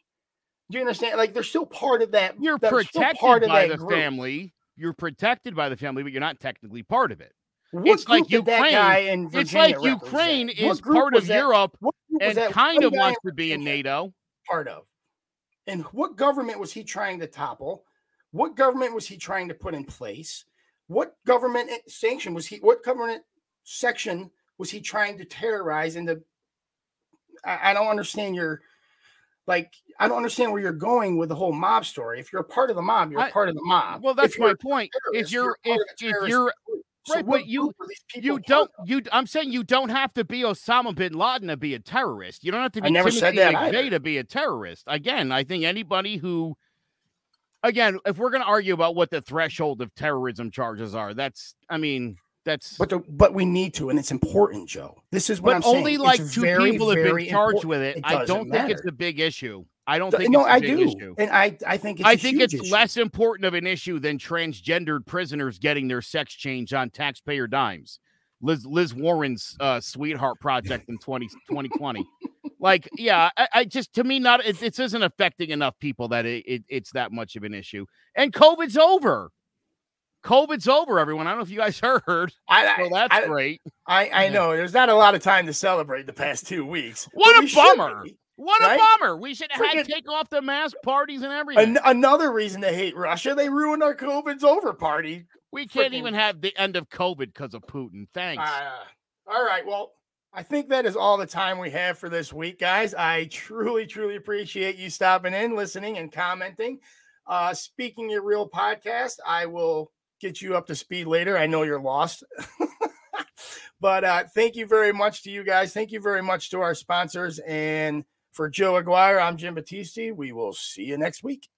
[SPEAKER 3] Do you understand? Like they're still part of that.
[SPEAKER 1] you're protected
[SPEAKER 3] part of
[SPEAKER 1] by
[SPEAKER 3] that
[SPEAKER 1] the
[SPEAKER 3] group.
[SPEAKER 1] family. You're protected by the family, but you're not technically part of it. It's like Ukraine- It's like Ukraine is part of
[SPEAKER 3] that-
[SPEAKER 1] Europe
[SPEAKER 3] What group was
[SPEAKER 1] and kind of wants to be in NATO.
[SPEAKER 3] part of? And what government was he trying to topple? What government was he trying to put in place? What government sanction was he? What government section was he trying to terrorize? Into I, I don't understand your like. I don't understand where you're going with the whole mob story. If you're a part of the mob, you're a
[SPEAKER 1] I-
[SPEAKER 3] part of the mob.
[SPEAKER 1] Well, that's my point. If
[SPEAKER 3] terrorist,
[SPEAKER 1] you're if if you're
[SPEAKER 3] group. So
[SPEAKER 1] right,
[SPEAKER 3] what
[SPEAKER 1] but you-
[SPEAKER 3] group are these people
[SPEAKER 1] you don't you I'm saying you don't have to be Osama bin Laden to be a terrorist. You don't have to
[SPEAKER 3] I
[SPEAKER 1] be
[SPEAKER 3] never
[SPEAKER 1] Timothy
[SPEAKER 3] said that
[SPEAKER 1] McVeigh to be a terrorist. Again, I think anybody who again, if we're going to argue about what the threshold of terrorism charges are, that's I mean, that's
[SPEAKER 3] But the, but we need to, and it's important, Joe. This is what
[SPEAKER 1] but
[SPEAKER 3] I'm saying.
[SPEAKER 1] only
[SPEAKER 3] It's
[SPEAKER 1] like two
[SPEAKER 3] very,
[SPEAKER 1] people have been charged
[SPEAKER 3] important.
[SPEAKER 1] with it.
[SPEAKER 3] It
[SPEAKER 1] I don't think it's a big issue. I don't think
[SPEAKER 3] no,
[SPEAKER 1] it's a
[SPEAKER 3] I do,
[SPEAKER 1] issue.
[SPEAKER 3] and I I think it's
[SPEAKER 1] I think it's
[SPEAKER 3] issue.
[SPEAKER 1] less important of an issue than transgendered prisoners getting their sex change on taxpayer dimes. Liz Liz Warren's uh, sweetheart project in 20, 2020. like, yeah, I, I just to me not it, it isn't affecting enough people that it, it it's that much of an issue. And COVID's over. COVID's over, everyone. I don't know if you guys heard.
[SPEAKER 3] I,
[SPEAKER 1] So that's
[SPEAKER 3] I,
[SPEAKER 1] great.
[SPEAKER 3] I, I
[SPEAKER 1] Yeah.
[SPEAKER 3] know there's not a lot of time to celebrate the past two weeks.
[SPEAKER 1] What a
[SPEAKER 3] we
[SPEAKER 1] bummer. What
[SPEAKER 3] right?
[SPEAKER 1] a bummer! We should take off the mask parties and everything.
[SPEAKER 3] An- another reason to hate Russia: they ruined our COVID's over party.
[SPEAKER 1] We can't even have the end of COVID because of Putin. Thanks.
[SPEAKER 3] Uh, all right. Well, I think that is all the time we have for this week, guys. I truly, truly appreciate you stopping in, listening, and commenting. Uh, speaking your real podcast, I will get you up to speed later. I know you're lost. but uh, thank you very much to you guys. Thank you very much to our sponsors. And for Joe Aguirre, I'm Jim Battisti. We will see you next week.